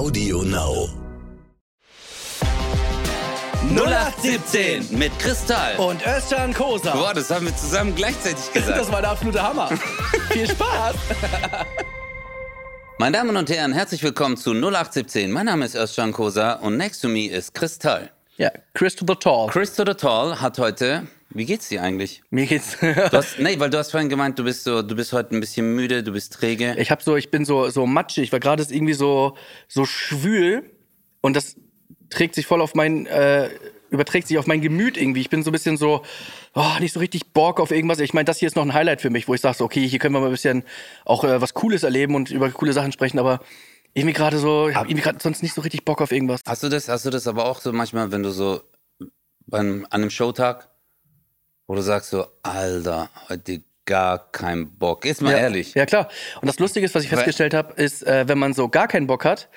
Audio Now. 0817 mit Kristall. Und Özcan Kosa. Boah, das haben wir zusammen gleichzeitig gesagt. Das war der absolute Hammer. Viel Spaß. Meine Damen und Herren, herzlich willkommen zu 0817. Mein Name ist Özcan Kosa und next to me ist Kristall. Ja, to the Tall. To the Tall hat heute. Wie geht's dir eigentlich? Mir geht's. Du hast, nee, weil du hast vorhin gemeint, du bist so, du bist heute ein bisschen müde, du bist träge. ich hab so, ich bin so, so matschig, weil gerade ist irgendwie so, so schwül und das trägt sich voll auf mein, äh, überträgt sich auf mein Gemüt irgendwie. Ich bin so ein bisschen so, oh, nicht so richtig Bock auf irgendwas. Ich meine, das hier ist noch ein Highlight für mich, wo ich sage, so, okay, hier können wir mal ein bisschen auch äh, was Cooles erleben und über coole Sachen sprechen, aber irgendwie gerade so, ich habe irgendwie gerade sonst nicht so richtig Bock auf irgendwas. Hast du das, hast du das aber auch so manchmal, wenn du so beim, an einem Showtag, wo du sagst so, Alter, heute gar keinen Bock. Ist mal ja. ehrlich. Ja, klar. Und das Lustige ist, was ich festgestellt habe, ist, äh, wenn man so gar keinen Bock hat,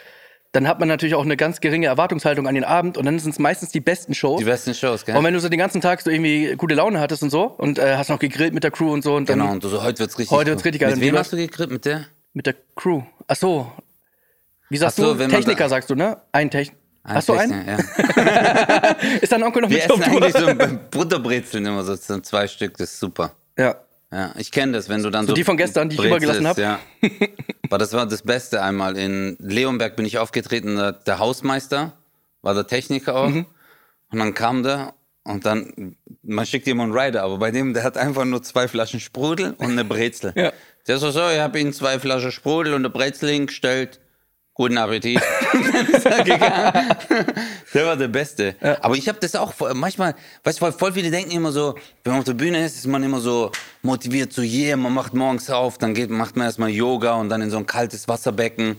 dann hat man natürlich auch eine ganz geringe Erwartungshaltung an den Abend und dann sind es meistens die besten Shows. Die besten Shows, gell? und wenn du so den ganzen Tag so irgendwie gute Laune hattest und so und äh, hast noch gegrillt mit der Crew und so und dann Genau, und du so, heute wird's richtig Heute wird's richtig geil. Mit wem hast du gegrillt? Mit der? mit der Crew. Ach so. Wie sagst so, du? Techniker sa- sagst du, ne? Ein Techniker. Hast du einen? Ja. Ist dein Onkel noch Wir mit essen eigentlich so Butterbrezeln immer so, so zwei Stück, das ist super. Ja. Ja, ich kenne das, wenn du dann so. die von gestern, die ich übergelassen hab? Ja. Aber das war das Beste einmal. In Leonberg bin ich aufgetreten, der, der Hausmeister war der Techniker auch. Mhm. Und dann kam der und dann, man schickt jemanden einen Rider, aber bei dem, der hat einfach nur zwei Flaschen Sprudel und eine Brezel. Ja. Der so, so, ich habe Ihnen zwei Flaschen Sprudel und eine Brezel hingestellt. Guten Appetit. Dann ist er gegangen. Der war der Beste. Aber ich habe das auch manchmal, weißt du, voll, viele denken immer so, wenn man auf der Bühne ist, ist man immer so motiviert, so yeah, man macht morgens auf, dann geht, macht man erstmal Yoga und dann in so ein kaltes Wasserbecken.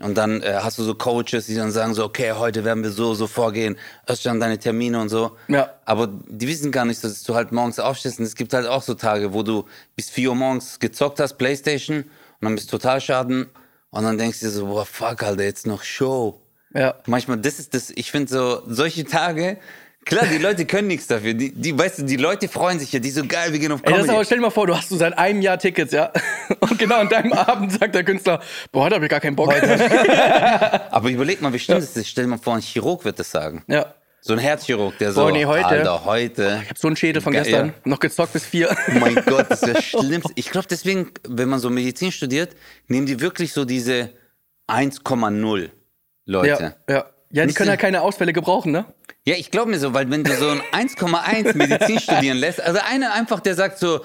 Und dann äh, hast du so Coaches, die dann sagen so, okay, heute werden wir so, so vorgehen, Özcan, deine Termine und so. Ja. Aber die wissen gar nicht, dass du halt morgens aufstehst. Und es gibt halt auch so Tage, wo du bis 4 Uhr morgens gezockt hast, Playstation, und dann bist du total schaden. Und dann denkst du dir so, boah, fuck, Alter, jetzt noch Show. Ja. Manchmal, das ist das, ich finde so, solche Tage, klar, die Leute können nichts dafür. Die, die, weißt du, die Leute freuen sich ja, die so geil, wir gehen auf Ey, das Comedy. aber, stell dir mal vor, du hast so seit einem Jahr Tickets, ja? Und genau an deinem Abend sagt der Künstler, boah, heute hab ich gar keinen Bock. aber überleg mal, wie stimmt das ist. Stell dir mal vor, ein Chirurg wird das sagen. ja. So ein Herzchirurg, der so, Boah, nee, heute- Alter, heute. Ich hab so einen Schädel von Geil, gestern. Noch gezockt bis vier. Oh mein Gott, das ist das Schlimmste. Ich glaube, deswegen, wenn man so Medizin studiert, nehmen die wirklich so diese 1,0 Leute. Ja, ja. Ja, die können halt keine Ausfälle gebrauchen, ne? Ja, ich glaube mir so, weil wenn du so ein 1,1 Medizin studieren lässt, also einer einfach, der sagt so,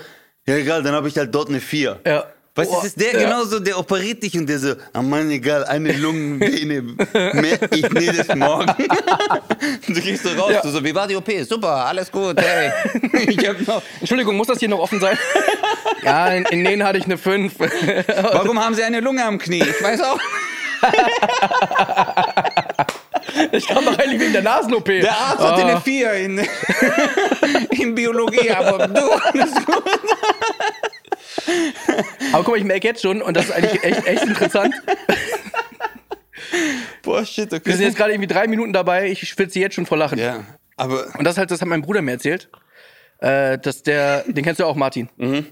ja egal, dann habe ich halt dort eine 4. Ja. Weißt du, das ist der ja. genauso, der operiert dich und der so, ah Mann, egal, eine Lungenvene mehr, ich nehme das morgen. du gehst so raus, Ja. du so, wie war die OP? Super, alles gut, hey. ich hab noch, Entschuldigung, muss das hier noch offen sein? ja, in, in Nähen hatte ich eine 5. warum haben sie eine Lunge am Knie? Ich weiß auch. Ich kam doch eigentlich wegen der Nasen-OP. Der Arzt hatte eine 4 in, in Biologie, aber du, alles gut. Aber guck mal, ich merke jetzt schon, und das ist eigentlich echt, echt interessant. Boah, shit, okay. Wir sind jetzt gerade irgendwie drei Minuten dabei, ich schwitze jetzt schon vor Lachen. Ja, aber Und das halt, das hat mein Bruder mir erzählt. Äh, dass der, den kennst du auch, Martin. Mhm.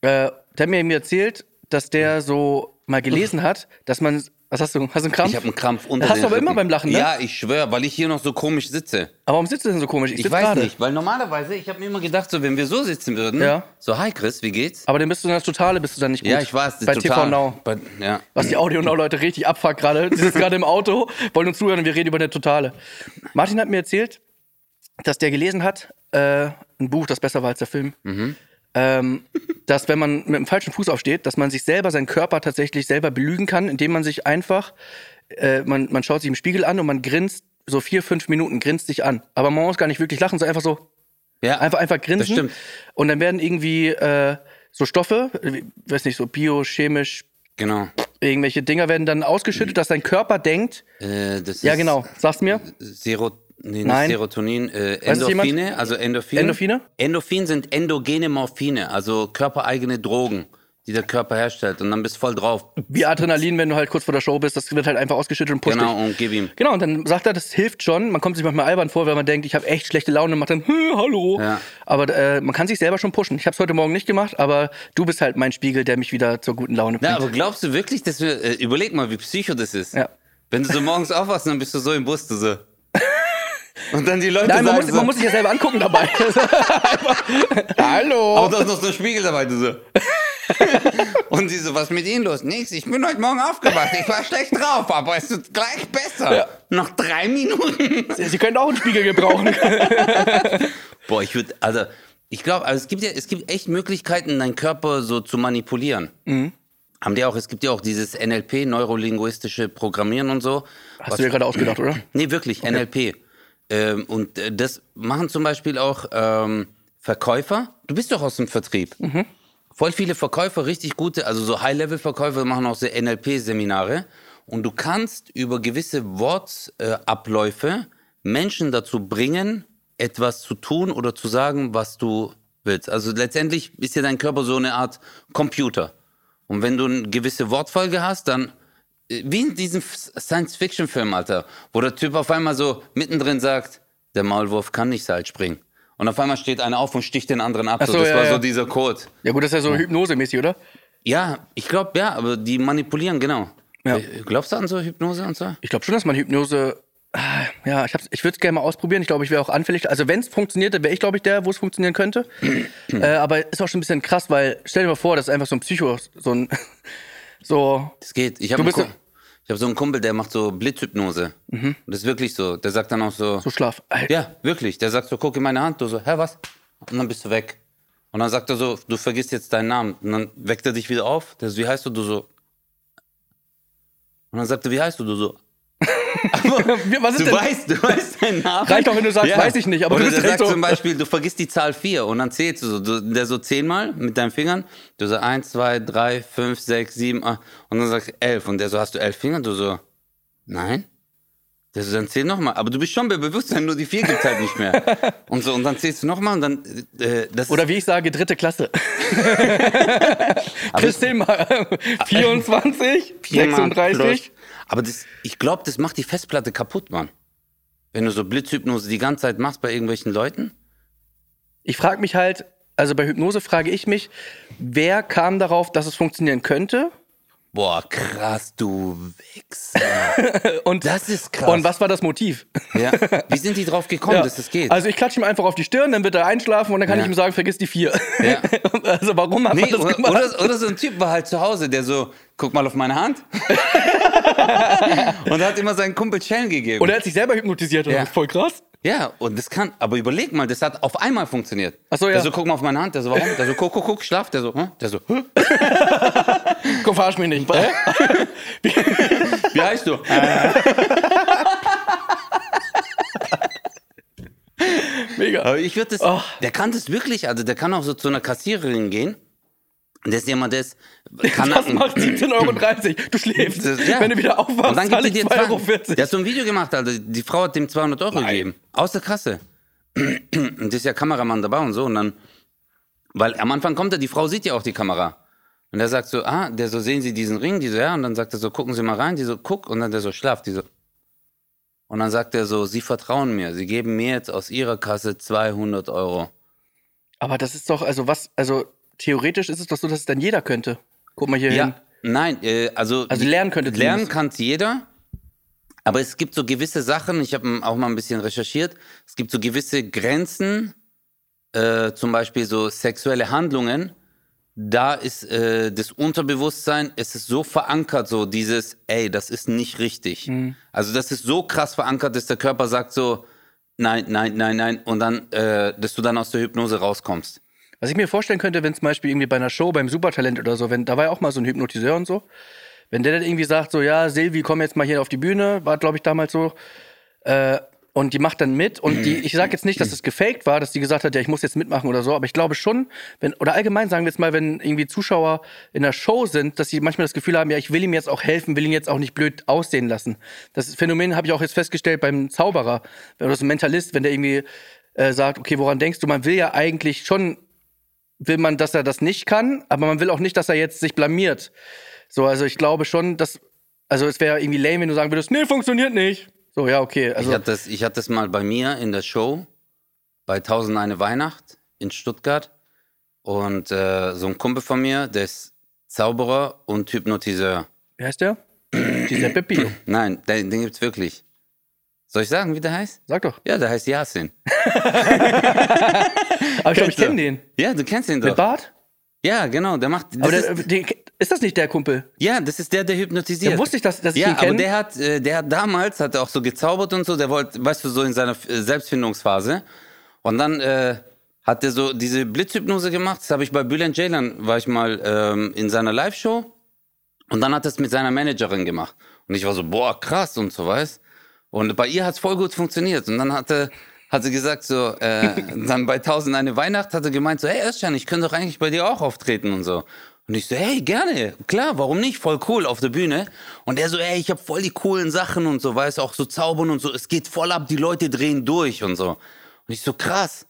Äh, der hat mir erzählt, dass der so mal gelesen hat, dass man. Was hast du? Hast du einen Krampf? ich habe einen Krampf unter Hast du aber immer Rippen. beim Lachen, ne? Ja, ich schwöre, weil ich hier noch so komisch sitze. Aber warum sitzt du denn so komisch? Ich sitz weiß gerade. nicht, weil normalerweise, ich habe mir immer gedacht, so wenn wir so sitzen würden, Ja. so hi Chris, wie geht's? Aber dann bist du in das Totale, bist du dann nicht gut. Ja, ich weiß, das Bei ist TV total. Now. Bei, ja. Was die Audio Now Leute richtig abfuckt gerade. Die sitzen gerade im Auto, wollen uns zuhören und wir reden über eine Totale. Martin hat mir erzählt, dass der gelesen hat, äh, ein Buch, das besser war als der Film. Mhm. Ähm, dass wenn man mit dem falschen Fuß aufsteht, dass man sich selber, seinen Körper tatsächlich selber belügen kann, indem man sich einfach, äh, man, man schaut sich im Spiegel an und man grinst so vier, fünf Minuten, grinst sich an. Aber man muss gar nicht wirklich lachen, sondern einfach so, ja, Einfach, einfach grinsen. Das stimmt. Und dann werden irgendwie äh, so Stoffe, weiß nicht, so biochemisch, Genau. irgendwelche Dinger werden dann ausgeschüttet, dass dein Körper denkt, Äh, ja genau, sag's mir, Sero, nee, Nein. Serotonin, äh? Endorphine, also Endorphine. Endorphine? Endorphin sind endogene Morphine, also körpereigene Drogen, die der Körper herstellt und dann bist du voll drauf. wie Adrenalin, wenn du halt kurz vor der Show bist, das wird halt einfach ausgeschüttet und pusht Genau, dich. und gib ihm. Genau, und dann sagt er, das hilft schon. Man kommt sich manchmal albern vor, wenn man denkt, ich habe echt schlechte Laune und macht dann, hallo. Ja. Aber äh, man kann sich selber schon pushen. Ich habe es heute Morgen nicht gemacht, aber du bist halt mein Spiegel, der mich wieder zur guten Laune bringt. Ja, aber glaubst du wirklich, dass wir, äh, überleg mal, wie psycho das ist. Ja. Wenn du so morgens aufwachst, dann bist du so im Bus, du so. Und dann die Leute Nein, man sagen muss, so, man muss sich ja selber angucken dabei. Hallo. aber da ist noch so ein Spiegel dabei, du so. Und sie so, was ist mit Ihnen los? Nix, ich bin heute Morgen aufgewacht. Ich war schlecht drauf, aber es wird gleich besser. Ja. Noch drei Minuten. Sie können auch einen Spiegel gebrauchen. Boah, ich würde, also, ich glaube, also es gibt ja, es gibt echt Möglichkeiten, deinen Körper so zu manipulieren. Mhm. Haben die auch, es gibt ja auch dieses NLP, neurolinguistische Programmieren und so. Hast du dir gerade ausgedacht, oder? Nee, wirklich, NLP. Ähm, und äh, das machen zum Beispiel auch ähm, Verkäufer. Du bist doch aus dem Vertrieb. Voll viele Verkäufer, richtig gute, also so High-Level-Verkäufer machen auch so NLP-Seminare. Und du kannst über gewisse Wortabläufe Menschen dazu bringen, etwas zu tun oder zu sagen, was du willst. Also letztendlich ist ja dein Körper so eine Art Computer. Und wenn du eine gewisse Wortfolge hast, dann wie in diesem Science-Fiction-Film, Alter, wo der Typ auf einmal so mittendrin sagt, der Maulwurf kann nicht Seil springen. Und auf einmal steht einer auf und sticht den anderen ab. Ach so, das ja, war ja. so dieser Code. Ja gut, das ist ja so hypnosemäßig, oder? Ja, ich glaube, ja, aber die manipulieren, genau. Ja. Äh, Glaubst du an so Hypnose und so? Ich glaube schon, dass man Hypnose. Ah, Ja, ich, hab's- ich würde es gerne mal ausprobieren. Ich glaube, ich wäre auch anfällig. Also, wenn es funktioniert, dann wäre ich, glaube ich, der, wo es funktionieren könnte. äh, aber ist auch schon ein bisschen krass, weil stell dir mal vor, das ist einfach so ein Psycho, so ein. So. Das geht. Ich habe ich hab so einen Kumpel, der macht so Blitzhypnose. Und das ist wirklich so. Der sagt dann auch so, So Schlaf. Alter. ja, wirklich. Der sagt so, guck in meine Hand. Du so, hä, was? Und dann bist du weg. Und dann sagt er so, du vergisst jetzt deinen Namen. Und dann weckt er dich wieder auf. Der so, wie heißt du? Du so. Und dann sagt er, wie heißt du? Du so. Was ist Du denn? weißt, du weißt deinen Namen. Reicht auch, wenn du sagst, weiß ich nicht, aber Oder du bist halt sagt so- zum Beispiel, du vergisst die Zahl 4 und dann zählst du so, du, der so zehnmal mit deinen Fingern. Du so 1, 2, 3, 5, 6, 7, 8 und dann sagst du 11 und der so, hast du 11 Finger? Du so, nein. Der so, dann zähl nochmal. Aber du bist schon bei Bewusstsein, nur die 4 gibt's halt nicht mehr. Und so, und dann zählst du nochmal und dann, äh, das Oder wie ich sage, dritte Klasse. Christine mal 24, Viermal 36. plus. Aber das, ich glaube, das macht die Festplatte kaputt, Mann. Wenn du so Blitzhypnose die ganze Zeit machst bei irgendwelchen Leuten. Ich frage mich halt, also bei Hypnose frage ich mich, wer kam darauf, dass es funktionieren könnte? Boah, krass, du Wichser. Und, Das ist krass. und was war das Motiv? Ja. Wie sind die drauf gekommen, dass das geht? Also ich klatsche ihm einfach auf die Stirn, dann wird er einschlafen und dann kann Ja. ich ihm sagen, vergiss die vier. Ja. also warum hat nee, man das oder, gemacht? oder, oder so ein Typ war halt zu Hause, der so, guck mal auf meine Hand. und hat immer seinen Kumpel Schellen gegeben. und er hat sich selber hypnotisiert. Ja. Voll krass. ja, und das kann, aber überleg mal, das hat auf einmal funktioniert. Ach so, ja. Der so, guck mal auf meine Hand, der so, warum? Der so, guck, guck, guck, schlaf, der so, hm? der so, hm? Komm, verarsch mich nicht. Hä? wie heißt du? Mega. Aber ich würde das, Oh. der kann das wirklich, also der kann auch so zu einer Kassiererin gehen. Der ist jemand, der ist, kann Das macht 17,30 Euro. Du schläfst. Das- ja. Wenn du wieder aufwachst, Und dann gibt ich er dir 2,40 Euro. 2 Der hat so ein Video gemacht, Alter. Die Frau hat dem 200 Euro gegeben. Aus der Kasse. Und das ist ja Kameramann dabei und so. Und dann, weil am Anfang kommt er, die Frau sieht ja auch die Kamera. Und er sagt so, ah, der so, sehen Sie diesen Ring? Die so, ja. Und dann sagt er so, gucken Sie mal rein. Die so, guck. Und dann der so, schlaf. Die so. Und dann sagt er so, Sie vertrauen mir. Sie geben mir jetzt aus Ihrer Kasse 200 Euro. Aber das ist doch, also was, also theoretisch ist es doch so, dass es dann jeder könnte. Guck mal hier hin. Ja, nein, äh, also. Also lernen könnte Lernen kann jeder. Aber es gibt so gewisse Sachen, ich habe auch mal ein bisschen recherchiert, es gibt so gewisse Grenzen, äh, zum Beispiel so sexuelle Handlungen. Da ist äh, das Unterbewusstsein, es ist so verankert, so dieses, ey, das ist nicht richtig. Mhm. Also das ist so krass verankert, dass der Körper sagt so, nein, nein, nein, nein, und dann, äh, dass du dann aus der Hypnose rauskommst. Was ich mir vorstellen könnte, wenn zum Beispiel irgendwie bei einer Show, beim Supertalent oder so, wenn, da war ja auch mal so ein Hypnotiseur und so, wenn der dann irgendwie sagt, so, ja, Silvi, komm jetzt mal hier auf die Bühne, war, glaube ich, damals so, äh, und die macht dann mit und die, ich sage jetzt nicht, dass es gefaked war, dass die gesagt hat, ja, ich muss jetzt mitmachen oder so, aber ich glaube schon, wenn, oder allgemein sagen wir jetzt mal, wenn irgendwie Zuschauer in der Show sind, dass sie manchmal das Gefühl haben, ja, ich will ihm jetzt auch helfen, will ihn jetzt auch nicht blöd aussehen lassen. Das Phänomen habe ich auch jetzt festgestellt beim Zauberer oder so ein Mentalist, wenn der irgendwie äh, sagt, okay, woran denkst du, man will ja eigentlich schon will man, dass er das nicht kann, aber man will auch nicht, dass er jetzt sich blamiert. So, also ich glaube schon, dass, also es wäre irgendwie lame, wenn du sagen würdest, nee, funktioniert nicht. So, ja, okay. Also, ich, hatte das, ich hatte das mal bei mir in der Show bei 1001 Weihnacht in Stuttgart. Und äh, so ein Kumpel von mir, der ist Zauberer und Hypnotiseur. wie heißt der? Giuseppe Pio. Nein, den, den gibt's wirklich. Soll ich sagen, wie der heißt? Sag doch. Ja, der heißt Yasin. Aber ich glaube, ich kenne den. Ja, du kennst ihn Mit doch. Bart? Ja, genau, der macht. Das Aber ist, der, der, ist das nicht der Kumpel? ja, das ist der, der hypnotisiert. Dann wusste ich, dass, dass ich ja, ihn aber kenne. der hat, äh, der hat damals, hat er auch so gezaubert und so, der wollte, weißt du, so in seiner äh, Selbstfindungsphase. Und dann äh, hat der so diese Blitzhypnose gemacht. Das habe ich bei Bülent Ceylan, war ich mal ähm, in seiner Live-Show. Und dann hat er es mit seiner Managerin gemacht. Und ich war so, boah, krass und so, weißt Und bei ihr hat es voll gut funktioniert. Und dann hatte, hat sie gesagt, so, äh, dann bei 1000 eine Weihnacht hat er gemeint, so, hey Özcan, ich könnte doch eigentlich bei dir auch auftreten und so. Und ich so, hey, gerne, klar, warum nicht? Voll cool auf der Bühne. Und er so, hey, ich habe voll die coolen Sachen und so, weißt auch so zaubern und so. Es geht voll ab, die Leute drehen durch und so. Und ich so, krass.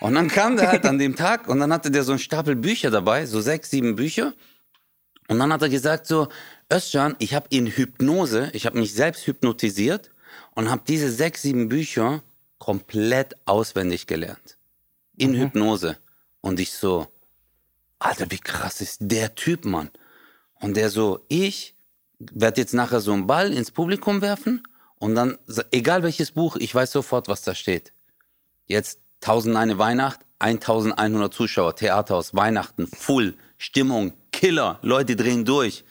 Und dann kam der halt an dem Tag und dann hatte der so einen Stapel Bücher dabei, so sechs, sieben Bücher. Und dann hat er gesagt so, Özcan, ich habe in Hypnose, ich habe mich selbst hypnotisiert und habe diese sechs, sieben Bücher komplett auswendig gelernt. In Hypnose. Und ich so, Alter, wie krass ist der Typ, Mann. Und der so, ich werde jetzt nachher so einen Ball ins Publikum werfen und dann, egal welches Buch, ich weiß sofort, was da steht. Jetzt 1001 Weihnacht, 1100 Zuschauer, Theaterhaus, Weihnachten, Full, Stimmung, Killer, Leute drehen durch.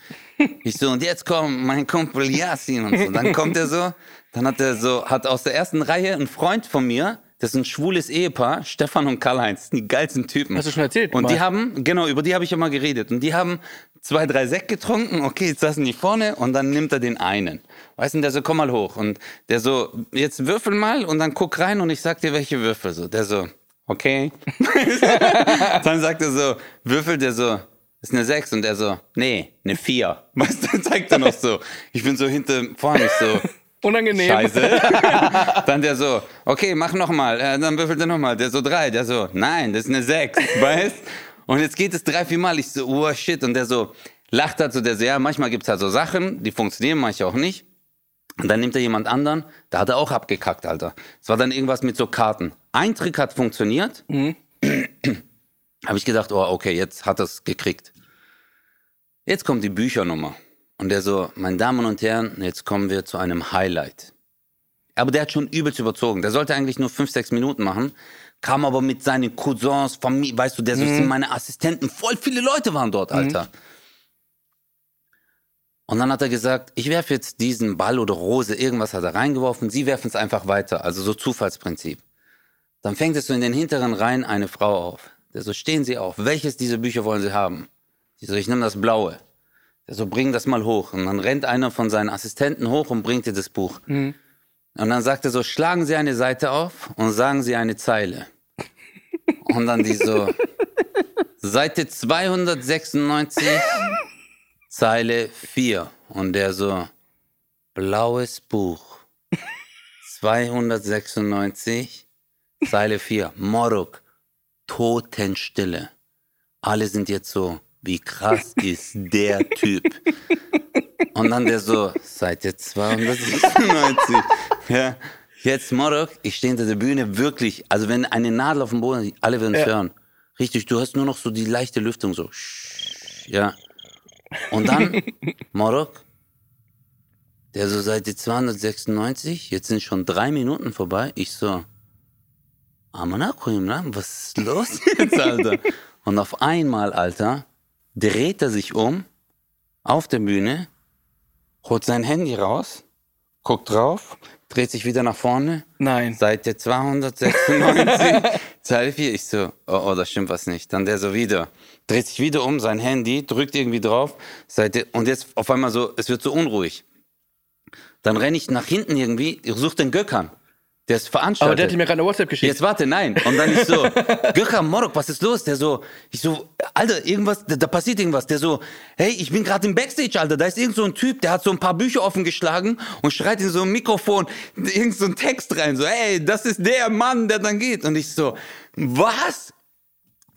Ich so, und jetzt kommt mein Kumpel Yasin und so. Dann kommt er so, dann hat er so, hat aus der ersten Reihe ein Freund von mir, das ist ein schwules Ehepaar, Stefan und Karl-Heinz, die geilsten Typen. Hast du schon erzählt, Und die mal. haben, genau, über die habe ich mal geredet. Und die haben zwei, drei Sekt getrunken, okay, jetzt saßen die vorne und dann nimmt er den einen. Weißt du, der so, komm mal hoch. Und der so, jetzt würfel mal und dann guck rein und ich sag dir, welche Würfel. So, der so, okay. dann sagt er so, würfelt der so, ist eine 6 und er so, nee, eine 4. Weißt du, zeigt er noch so. Ich bin so hinter vorne, ich so, Unangenehm. Scheiße. dann der so, okay, mach nochmal. Äh, dann würfelt er nochmal. Der so drei. Der so, nein, das ist eine sechs. Weißt? Und jetzt geht es drei, vier Mal. Ich so, oh shit. Und der so, lacht halt so, der so, ja, manchmal gibt's halt so Sachen, die funktionieren, manche auch nicht. Und dann nimmt er jemand anderen, da hat er auch abgekackt, Alter. Es war dann irgendwas mit so Karten. Ein Trick hat funktioniert. Habe ich gedacht, oh, okay, jetzt hat er's gekriegt. Jetzt kommt die Büchernummer. Und der so, meine Damen und Herren, jetzt kommen wir zu einem Highlight. Aber der hat schon übelst überzogen. Der sollte eigentlich nur fünf, sechs Minuten machen, kam aber mit seinen Cousins, Familie, weißt du, der so sind meine Assistenten, voll viele Leute waren dort, Alter. Und dann hat er gesagt, ich werfe jetzt diesen Ball oder Rose, irgendwas hat er reingeworfen, sie werfen es einfach weiter, also so Zufallsprinzip. Dann fängt es so in den hinteren Reihen eine Frau auf. So, stehen Sie auf, welches dieser Bücher wollen Sie haben? Die so, ich nehme das blaue. Der so, bring das mal hoch. Und dann rennt einer von seinen Assistenten hoch und bringt ihr das Buch. Und dann sagt er so, schlagen Sie eine Seite auf und sagen Sie eine Zeile. Und dann die so, Seite 296, Zeile 4. Und der so, blaues Buch. 296, Zeile 4. Morok, Totenstille. Alle sind jetzt so, wie krass ist der Typ? Und dann der so, Seite 296. ja. Jetzt Morok, ich stehe hinter der Bühne, wirklich, also wenn eine Nadel auf dem Boden liegt, alle würden es Ja. hören. Richtig, du hast nur noch so die leichte Lüftung, so. Ja. Und dann, Morok, der so Seite 296, jetzt sind schon drei Minuten vorbei. Ich so, Was ist los jetzt, Alter? Und auf einmal, Alter, dreht er sich um, auf der Bühne, holt sein Handy raus, guckt drauf, dreht sich wieder nach vorne, Nein. Seite 296, Zeile 4. Ich so, oh, oh, da stimmt was nicht. Dann der so wieder, dreht sich wieder um, sein Handy, drückt irgendwie drauf, Seite, und jetzt auf einmal so, es wird so unruhig. Dann renne ich nach hinten irgendwie, ich suche den Gökhan. Der ist veranstaltet. Aber der hat mir gerade eine WhatsApp geschickt. Jetzt warte, nein. Und dann ich so, Gökhan, Morok, was ist los? Der so, ich so, Alter, irgendwas, da, da passiert irgendwas. Der so, hey, ich bin gerade im Backstage, Alter. Da ist irgend so ein Typ, der hat so ein paar Bücher offen geschlagen und schreit in so ein Mikrofon irgend so einen Text rein. So, hey, das ist der Mann, der dann geht. Und ich so, was?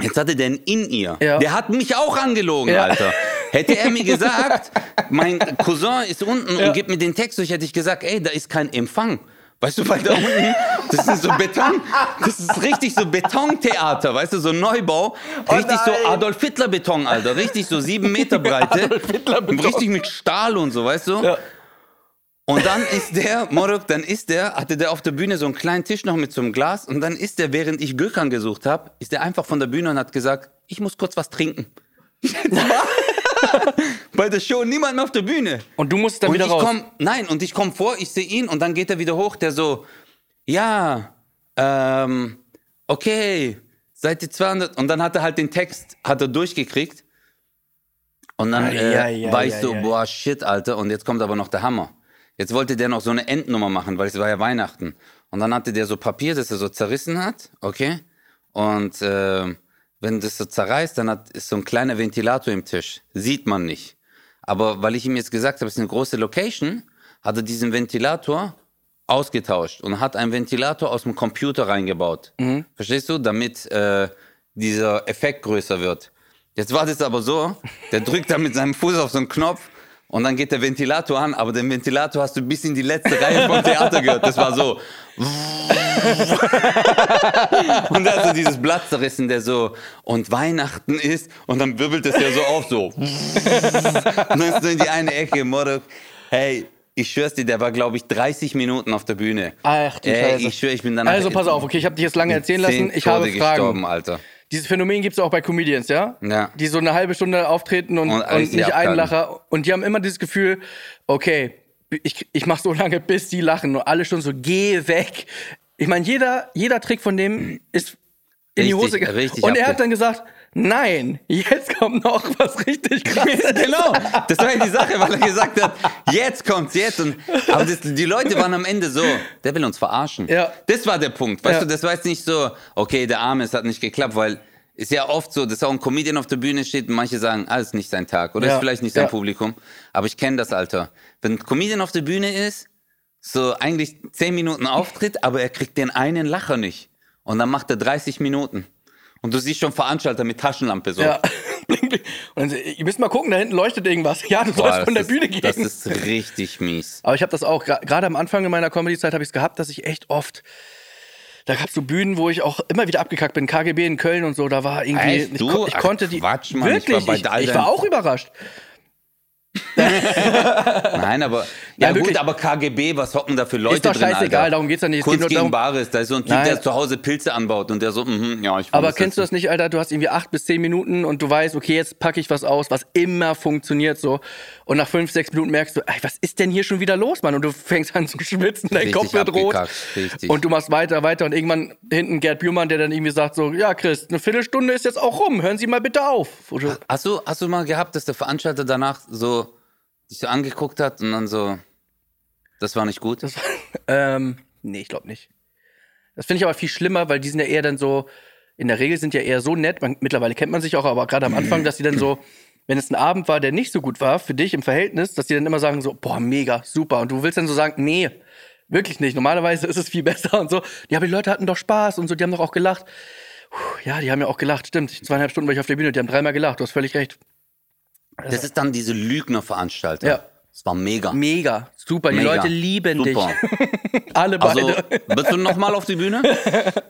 Jetzt hatte der einen in ihr. Ja. Der hat mich auch angelogen, Ja. Alter. Hätte er mir gesagt, mein Cousin ist unten Ja. und gibt mir den Text durch, hätte ich gesagt, ey, da ist kein Empfang. Weißt du, weil da unten, das ist so Beton, das ist richtig so Betontheater, weißt du, so Neubau. Richtig so nein. Adolf Hitler Beton, Alter. Richtig so sieben Meter Breite. Adolf Hitler Beton. Richtig mit Stahl und so, weißt du? Ja. Und dann ist der, Morok, dann ist der, hatte der auf der Bühne so einen kleinen Tisch noch mit so einem Glas und dann ist der, während ich Gökhan gesucht habe, ist der einfach von der Bühne und hat gesagt, ich muss kurz was trinken. Bei der Show niemand mehr auf der Bühne. Und du musst dann und wieder ich raus. komm, nein, und ich komme vor, ich sehe ihn und dann geht er wieder hoch, der so, ja, ähm, okay, Seite 200. Und dann hat er halt den Text, hat er durchgekriegt. Und dann äh, ei, ei, war ich ei, so, boah, shit, Alter. Und jetzt kommt aber noch der Hammer. Jetzt wollte der noch so eine Endnummer machen, weil es war ja Weihnachten. Und dann hatte der so Papier, das er so zerrissen hat, okay? Und äh, wenn das so zerreißt, dann hat, ist so ein kleiner Ventilator im Tisch. Sieht man nicht. Aber weil ich ihm jetzt gesagt habe, es ist eine große Location, hat er diesen Ventilator ausgetauscht und hat einen Ventilator aus dem Computer reingebaut. Verstehst du? Damit äh, dieser Effekt größer wird. Jetzt war das aber so, der drückt da mit seinem Fuß auf so einen Knopf und dann geht der Ventilator an, aber den Ventilator hast du bis in die letzte Reihe vom Theater gehört. Das war so. und da hat so dieses Blatt zerrissen, der so, und Weihnachten ist, und dann wirbelt es ja so auf, so. und dann ist in die eine Ecke, Motto, hey, ich schwör's dir, der war, glaube ich, 30 Minuten auf der Bühne. Ach du Ey, Scheiße. Ich schwöre, ich bin danach Also pass auf, okay, ich habe dich jetzt lange erzählen lassen. Ich habe Tode Fragen. gestorben, Alter. Dieses Phänomen gibt es auch bei Comedians, ja? Ja. Die so eine halbe Stunde auftreten und, Und und, nicht einen. Lacher. Und die haben immer dieses Gefühl, okay, ich, ich mache so lange, bis die lachen. Und alle schon so, geh weg. Ich meine, jeder, jeder Trick von dem ist in die Richtig, Hose gegangen. richtig Und er hat dann gesagt, nein, jetzt kommt noch was richtig krasses. genau, das war ja die Sache, weil er gesagt hat, jetzt kommt's, jetzt. Und, aber das, die Leute waren am Ende so, der will uns verarschen. Ja. Das war der Punkt. Weißt Ja. du, das war jetzt nicht so, okay, der Arme, es hat nicht geklappt, weil ist ja oft so, dass auch ein Comedian auf der Bühne steht und manche sagen, ah, ist nicht sein Tag oder Ja. ist vielleicht nicht sein Ja. Publikum. Aber ich kenne das, Alter. Wenn ein Comedian auf der Bühne ist, so eigentlich 10 Minuten Auftritt, aber er kriegt den einen Lacher nicht. Und dann macht er 30 Minuten. Und du siehst schon Veranstalter mit Taschenlampe so. Ja. Und dann, ihr müsst mal gucken, da hinten leuchtet irgendwas. Ja, du Boah, sollst von der das Bühne ist, gehen. Das ist richtig mies. Aber ich habe das auch, gerade am Anfang in meiner Comedy-Zeit habe ich es gehabt, dass ich echt oft, da gab es so Bühnen, wo ich auch immer wieder abgekackt bin, KGB in Köln und so, da war irgendwie, Echt? ich, ich Ach, konnte die, Quatsch, Mann, ich wirklich, war ich, all ich deinen- war auch überrascht. Nein, aber ja, Ja, gut, aber KGB, was hocken da für Leute Ist doch drin, scheißegal, Alter? darum geht's ja nicht. Es geht Kunst nur gegen darum- Bares, da ist so ein Typ, Nein. der zu Hause Pilze anbaut und der so, mhm, ja, ich Aber muss kennst du das nicht, Alter? Du hast irgendwie acht bis zehn Minuten und du weißt, okay, jetzt packe ich was aus, was immer funktioniert so. Und nach fünf, sechs Minuten merkst du, ey, was ist denn hier schon wieder los, Mann? Und du fängst an zu schwitzen, dein Richtig Kopf wird rot. richtig. Und du machst weiter, weiter und irgendwann hinten Gerd Bührmann, der dann irgendwie sagt so, ja, Chris, eine Viertelstunde ist jetzt auch rum, hören Sie mal bitte auf. Oder, Hast du, hast du mal gehabt, dass der Veranstalter danach so dich so angeguckt hat und dann so, das war nicht gut? Das, ähm, nee, ich glaube nicht. Das finde ich aber viel schlimmer, weil die sind ja eher dann so, in der Regel sind ja eher so nett, man, mittlerweile kennt man sich auch, aber gerade am Anfang, dass die dann so, wenn es ein Abend war, der nicht so gut war, für dich im Verhältnis, dass die dann immer sagen so, boah, mega, super. Und du willst dann so sagen, nee, wirklich nicht. Normalerweise ist es viel besser und so. Ja, aber die Leute hatten doch Spaß und so, die haben doch auch gelacht. Puh, ja, die haben ja auch gelacht, stimmt. Zweieinhalb Stunden war ich auf der Bühne, die haben dreimal gelacht, du hast völlig recht. Das ist dann diese Lügner-Veranstalter. Ja. Das war mega. Mega, super, die Mega. Leute lieben Super. dich. Alle beide. Also, bist du nochmal auf die Bühne?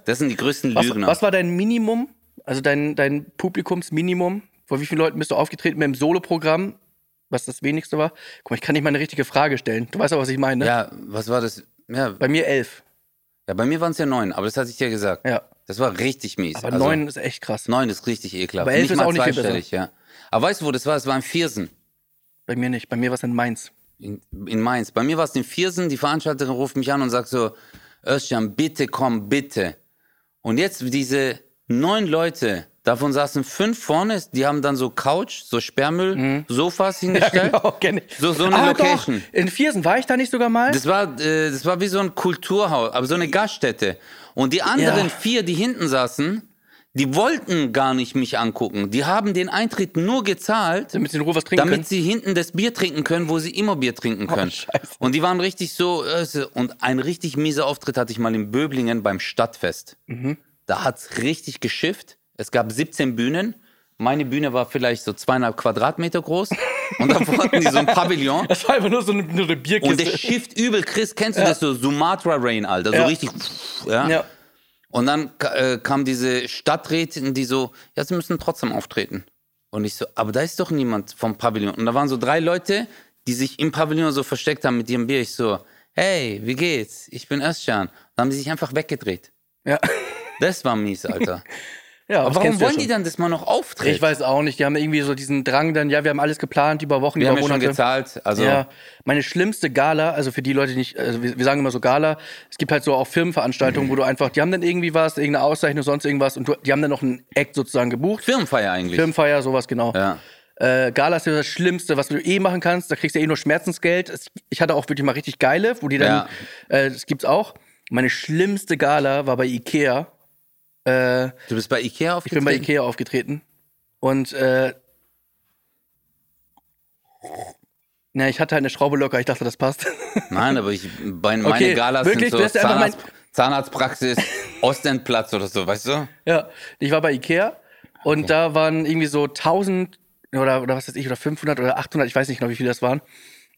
Das sind die größten Was, Lügner. was war dein Minimum? Also dein, dein Publikumsminimum? Vor wie vielen Leuten bist du aufgetreten mit dem Soloprogramm? Was das wenigste war? Guck mal, ich kann nicht mal eine richtige Frage stellen. Du weißt auch, was ich meine. ne? Ja, was war das? Ja, Bei mir elf. ja bei mir waren es ja neun, aber das hatte ich dir gesagt. Ja. Das war richtig mies. Aber Also, neun ist echt krass. Neun ist richtig ekelhaft. Aber elf nicht ist mal auch nicht viel zweistellig, ja. Aber weißt du, wo das war? Es war in Viersen. Bei mir nicht. Bei mir war es in Mainz. In, in Mainz. Bei mir war es in Viersen. Die Veranstalterin ruft mich an und sagt so, Özcan, bitte komm, bitte. Und jetzt diese neun Leute, davon saßen fünf vorne, die haben dann so Couch, so Sperrmüll, Sofas hingestellt. genau, kenn ich. So, so eine ah, Location. Doch. In Viersen war ich da nicht sogar mal? Das war, äh, das war wie so ein Kulturhaus, aber so eine Gaststätte. Und die anderen Ja. vier, die hinten saßen, die wollten gar nicht mich angucken. Die haben den Eintritt nur gezahlt, Damit sie in Ruhe was trinken damit können. sie hinten das Bier trinken können, wo sie immer Bier trinken können. Scheiße. und die waren richtig so, äh, und ein richtig mieser Auftritt hatte ich mal in Böblingen beim Stadtfest. Mhm. Da hat's richtig geschifft. Es gab 17 Bühnen. Meine Bühne war vielleicht so zweieinhalb Quadratmeter groß. Und davor hatten die so ein Pavillon. Das war einfach nur so eine, nur eine Bierkiste. Und der schifft übel, Chris, kennst du das so? Sumatra Rain, Alter. So Ja. richtig. Ja. ja. Und dann äh, kam diese Stadträtin, die so, ja, sie müssen trotzdem auftreten. Und ich so, aber da ist doch niemand vom Pavillon. Und da waren so drei Leute, die sich im Pavillon so versteckt haben mit ihrem Bier. Ich so, hey, wie geht's? Ich bin Özcan. Dann haben sie sich einfach weggedreht. Ja. Das war mies, Alter. Ja, Aber das warum ja wollen schon. die dann, dass man noch auftritt? Ich weiß auch nicht. Die haben irgendwie so diesen Drang dann, ja, wir haben alles geplant über Wochen, Wir über haben ja schon Monate. gezahlt. Also, Ja, meine schlimmste Gala, also für die Leute, die nicht, also wir, wir sagen immer so Gala, es gibt halt so auch Firmenveranstaltungen, wo du einfach, die haben dann irgendwie was, irgendeine Auszeichnung, sonst irgendwas und du, die haben dann noch einen Act sozusagen gebucht. Firmenfeier eigentlich. Firmenfeier, sowas genau. ja. Äh, Gala ist ja das Schlimmste, was du eh machen kannst. Da kriegst du eh nur Schmerzensgeld. Es, ich hatte auch wirklich mal richtig geile, wo die dann, Ja. äh, das gibt's auch. Meine schlimmste Gala war bei Ikea. Äh, Du bist bei Ikea ich aufgetreten? bin bei Ikea aufgetreten. Und äh, na, ich hatte halt eine Schraube locker, ich dachte, das passt. Nein, aber ich, bei, meine Okay, Galas wirklich? sind so einfach mein- Zahnarzt, Zahnarztpraxis, Ostendplatz oder so, weißt du? Ja, ich war bei Ikea und da waren irgendwie so 1000 oder, oder was weiß ich, oder 500 oder 800, ich weiß nicht genau, wie viele das waren.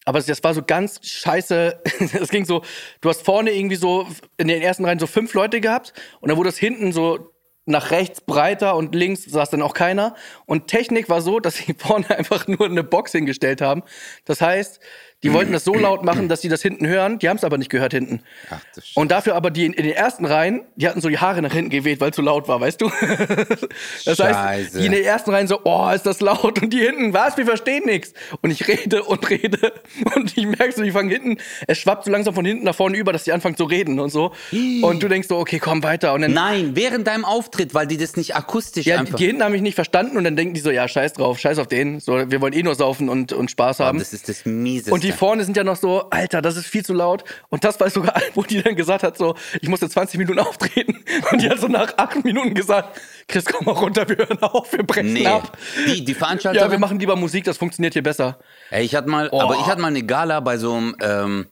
Aber das- war so ganz scheiße. Es ging so, du hast vorne irgendwie so in den ersten Reihen so fünf Leute gehabt und dann wurde es hinten so nach rechts breiter und links saß dann auch keiner. Und Technik war so, dass sie vorne einfach nur eine Box hingestellt haben. Das heißt, die wollten das so laut machen, dass sie das hinten hören. Die haben es aber nicht gehört hinten. Ach. Und dafür aber die in, in den ersten Reihen, die hatten so die Haare nach hinten geweht, weil es so laut war, weißt du? das heißt, Scheiße. die in den ersten Reihen so, oh, ist das laut. Und die hinten, was, wir verstehen nichts. Und ich rede und rede. Und ich merke so, die fangen hinten, es schwappt so langsam von hinten nach vorne über, dass die anfangen zu reden und so. Und du denkst so, okay, komm weiter. Und dann, Nein, während deinem Auftritt, weil die das nicht akustisch ja, einfach. die hinten haben mich nicht verstanden und dann denken die so, ja, scheiß drauf, scheiß auf den. So, wir wollen eh nur saufen und, und Spaß Oh, haben. das ist das Mieseste. Und die vorne sind ja noch so, Alter, das ist viel zu laut. Und das war sogar, wo die dann gesagt hat, so, ich musste 20 Minuten auftreten. Und die hat so nach acht Minuten gesagt, Chris, komm mal runter, wir hören auf, wir brechen Nee, ab. die, die Veranstalterin. Ja, wir machen lieber Musik, das funktioniert hier besser. Ey, ich hatte mal, Oh. aber ich hatte mal eine Gala bei so ähm,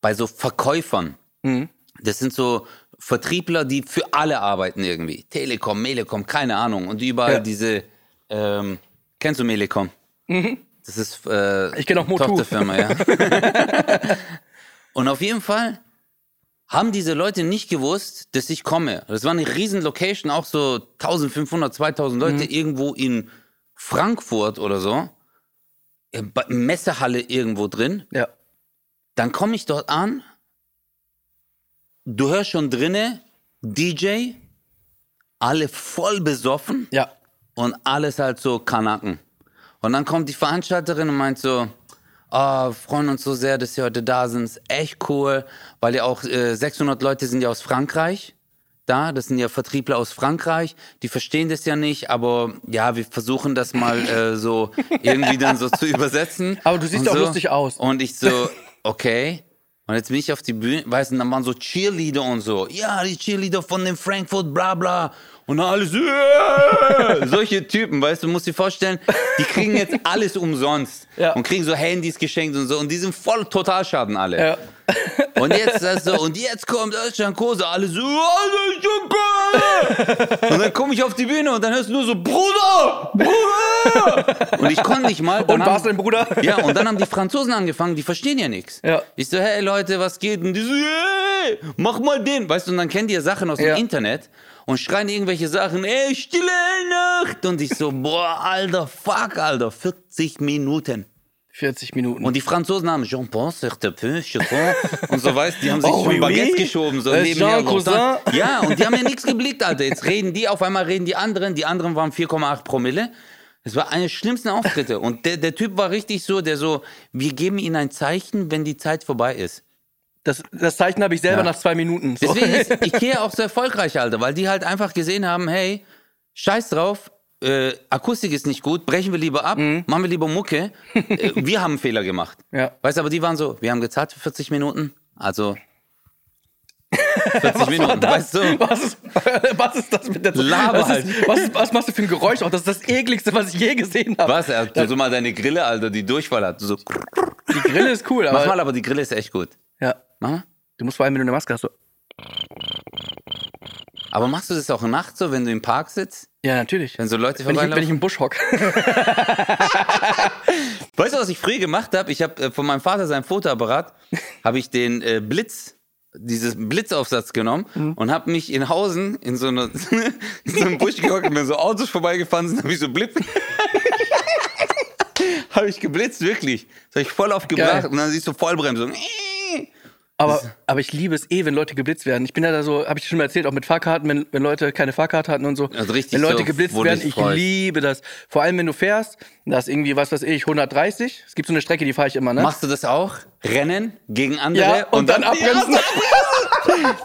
bei so Verkäufern. Mhm. Das sind so Vertriebler, die für alle arbeiten irgendwie. Telekom, Melekom, keine Ahnung. Und überall Ja. diese, ähm, kennst du Melekom? Das ist äh. Ich auch Motu. Tochterfirma, ja. Und auf jeden Fall haben diese Leute nicht gewusst, dass ich komme. Das war eine riesen Location, auch so 1500, 2000 Leute Mhm. irgendwo in Frankfurt oder so. Messehalle irgendwo drin. Ja. Dann komme ich dort an. Du hörst schon drinne DJ, alle voll besoffen Ja. und alles halt so Kanaken. Und dann kommt die Veranstalterin und meint so, oh, freuen uns so sehr, dass Sie heute da sind, ist echt cool, weil ja auch äh, 600 Leute sind ja aus Frankreich da, das sind ja Vertriebler aus Frankreich, die verstehen das ja nicht, aber ja, wir versuchen das mal äh, so irgendwie dann so zu übersetzen. Aber du siehst auch so. lustig aus. Und ich so, okay. Und jetzt bin ich auf die Bühne, weißt du, dann waren so Cheerleader und so. Ja, die Cheerleader von dem Frankfurt, bla bla. Und dann alles, "Yeah!" solche Typen, weißt du, musst dir vorstellen, die kriegen jetzt alles umsonst. Ja. Und kriegen so Handys geschenkt und so. Und die sind voll Totalschaden alle. Ja. Und jetzt das so, und jetzt kommt Özcan Kose, alle so! Und dann komme ich auf die Bühne und dann hörst du nur so, Bruder! Bruder! Und ich konnte nicht mal. Und haben- war's dein Bruder? Ja, und dann haben die Franzosen angefangen, die verstehen ja nichts. Ja. Ich so, hey Leute, was geht? Und die so, hey, mach mal den. Weißt du, und dann kennen die ja Sachen aus Ja. dem Internet und schreien irgendwelche Sachen, ey, stille Nacht. Und ich so, boah, Alter, fuck, Alter, 40 Minuten. 40 Minuten. Und die Franzosen haben Jean Paul, crois. Und so weißt die haben sich Oh, schon oui, Baguette oui. geschoben. So Äh, nebenher. Cousin. Ja, und die haben ja nichts geblickt, Alter. Jetzt reden die, auf einmal reden die anderen. Die anderen waren 4,8 Promille. Das war einer der schlimmsten Auftritte. Und der, der Typ war richtig so, der so, wir geben ihnen ein Zeichen, wenn die Zeit vorbei ist. Das, das Zeichen habe ich selber Ja. nach zwei Minuten. So. Deswegen ist Ikea auch so erfolgreich, Alter, weil die halt einfach gesehen haben, hey, scheiß drauf, äh, Akustik ist nicht gut, brechen wir lieber ab, machen wir lieber Mucke. äh, wir haben einen Fehler gemacht. Ja. Weißt du, aber die waren so, wir haben gezahlt für 40 Minuten, also 40 Minuten, weißt du? Was ist, was ist das mit der Laber was, halt. ist, was, was machst du für ein Geräusch? Auch das ist das ekligste, was ich je gesehen habe. Was? Er hat so mal deine Grille, Alter, die Durchfall hat. So, Die Grille ist cool, mach aber. mal, aber die Grille ist echt gut. Ja. Mach mal. Du musst vor allem, wenn du eine Maske hast. So. Aber machst du das auch nachts so, wenn du im Park sitzt? Ja, natürlich. Wenn so Leute Wenn ich, wenn ich im Busch hock. Weißt du, was ich früher gemacht habe? Ich habe äh, von meinem Vater sein Fotoapparat, habe ich den äh, Blitz, dieses Blitzaufsatz genommen Mhm. und habe mich in Hausen in so, einer, in so einem Busch gehockt und wenn so Autos vorbeigefahren sind, habe ich so Blitz. habe ich geblitzt, wirklich. Das habe ich voll aufgebracht und dann siehst du Vollbremsung. Aber, aber ich liebe es eh, wenn Leute geblitzt werden. Ich bin ja da so, habe ich schon mal erzählt, auch mit Fahrkarten, wenn, wenn Leute keine Fahrkarte hatten und so. Also richtig wenn Leute so, geblitzt werden, ich freust. liebe das. Vor allem, wenn du fährst, da ist irgendwie, was weiß ich, 130. Es gibt so eine Strecke, die fahre ich immer, ne? Machst du das auch? Rennen gegen andere Ja, und dann abbremsen.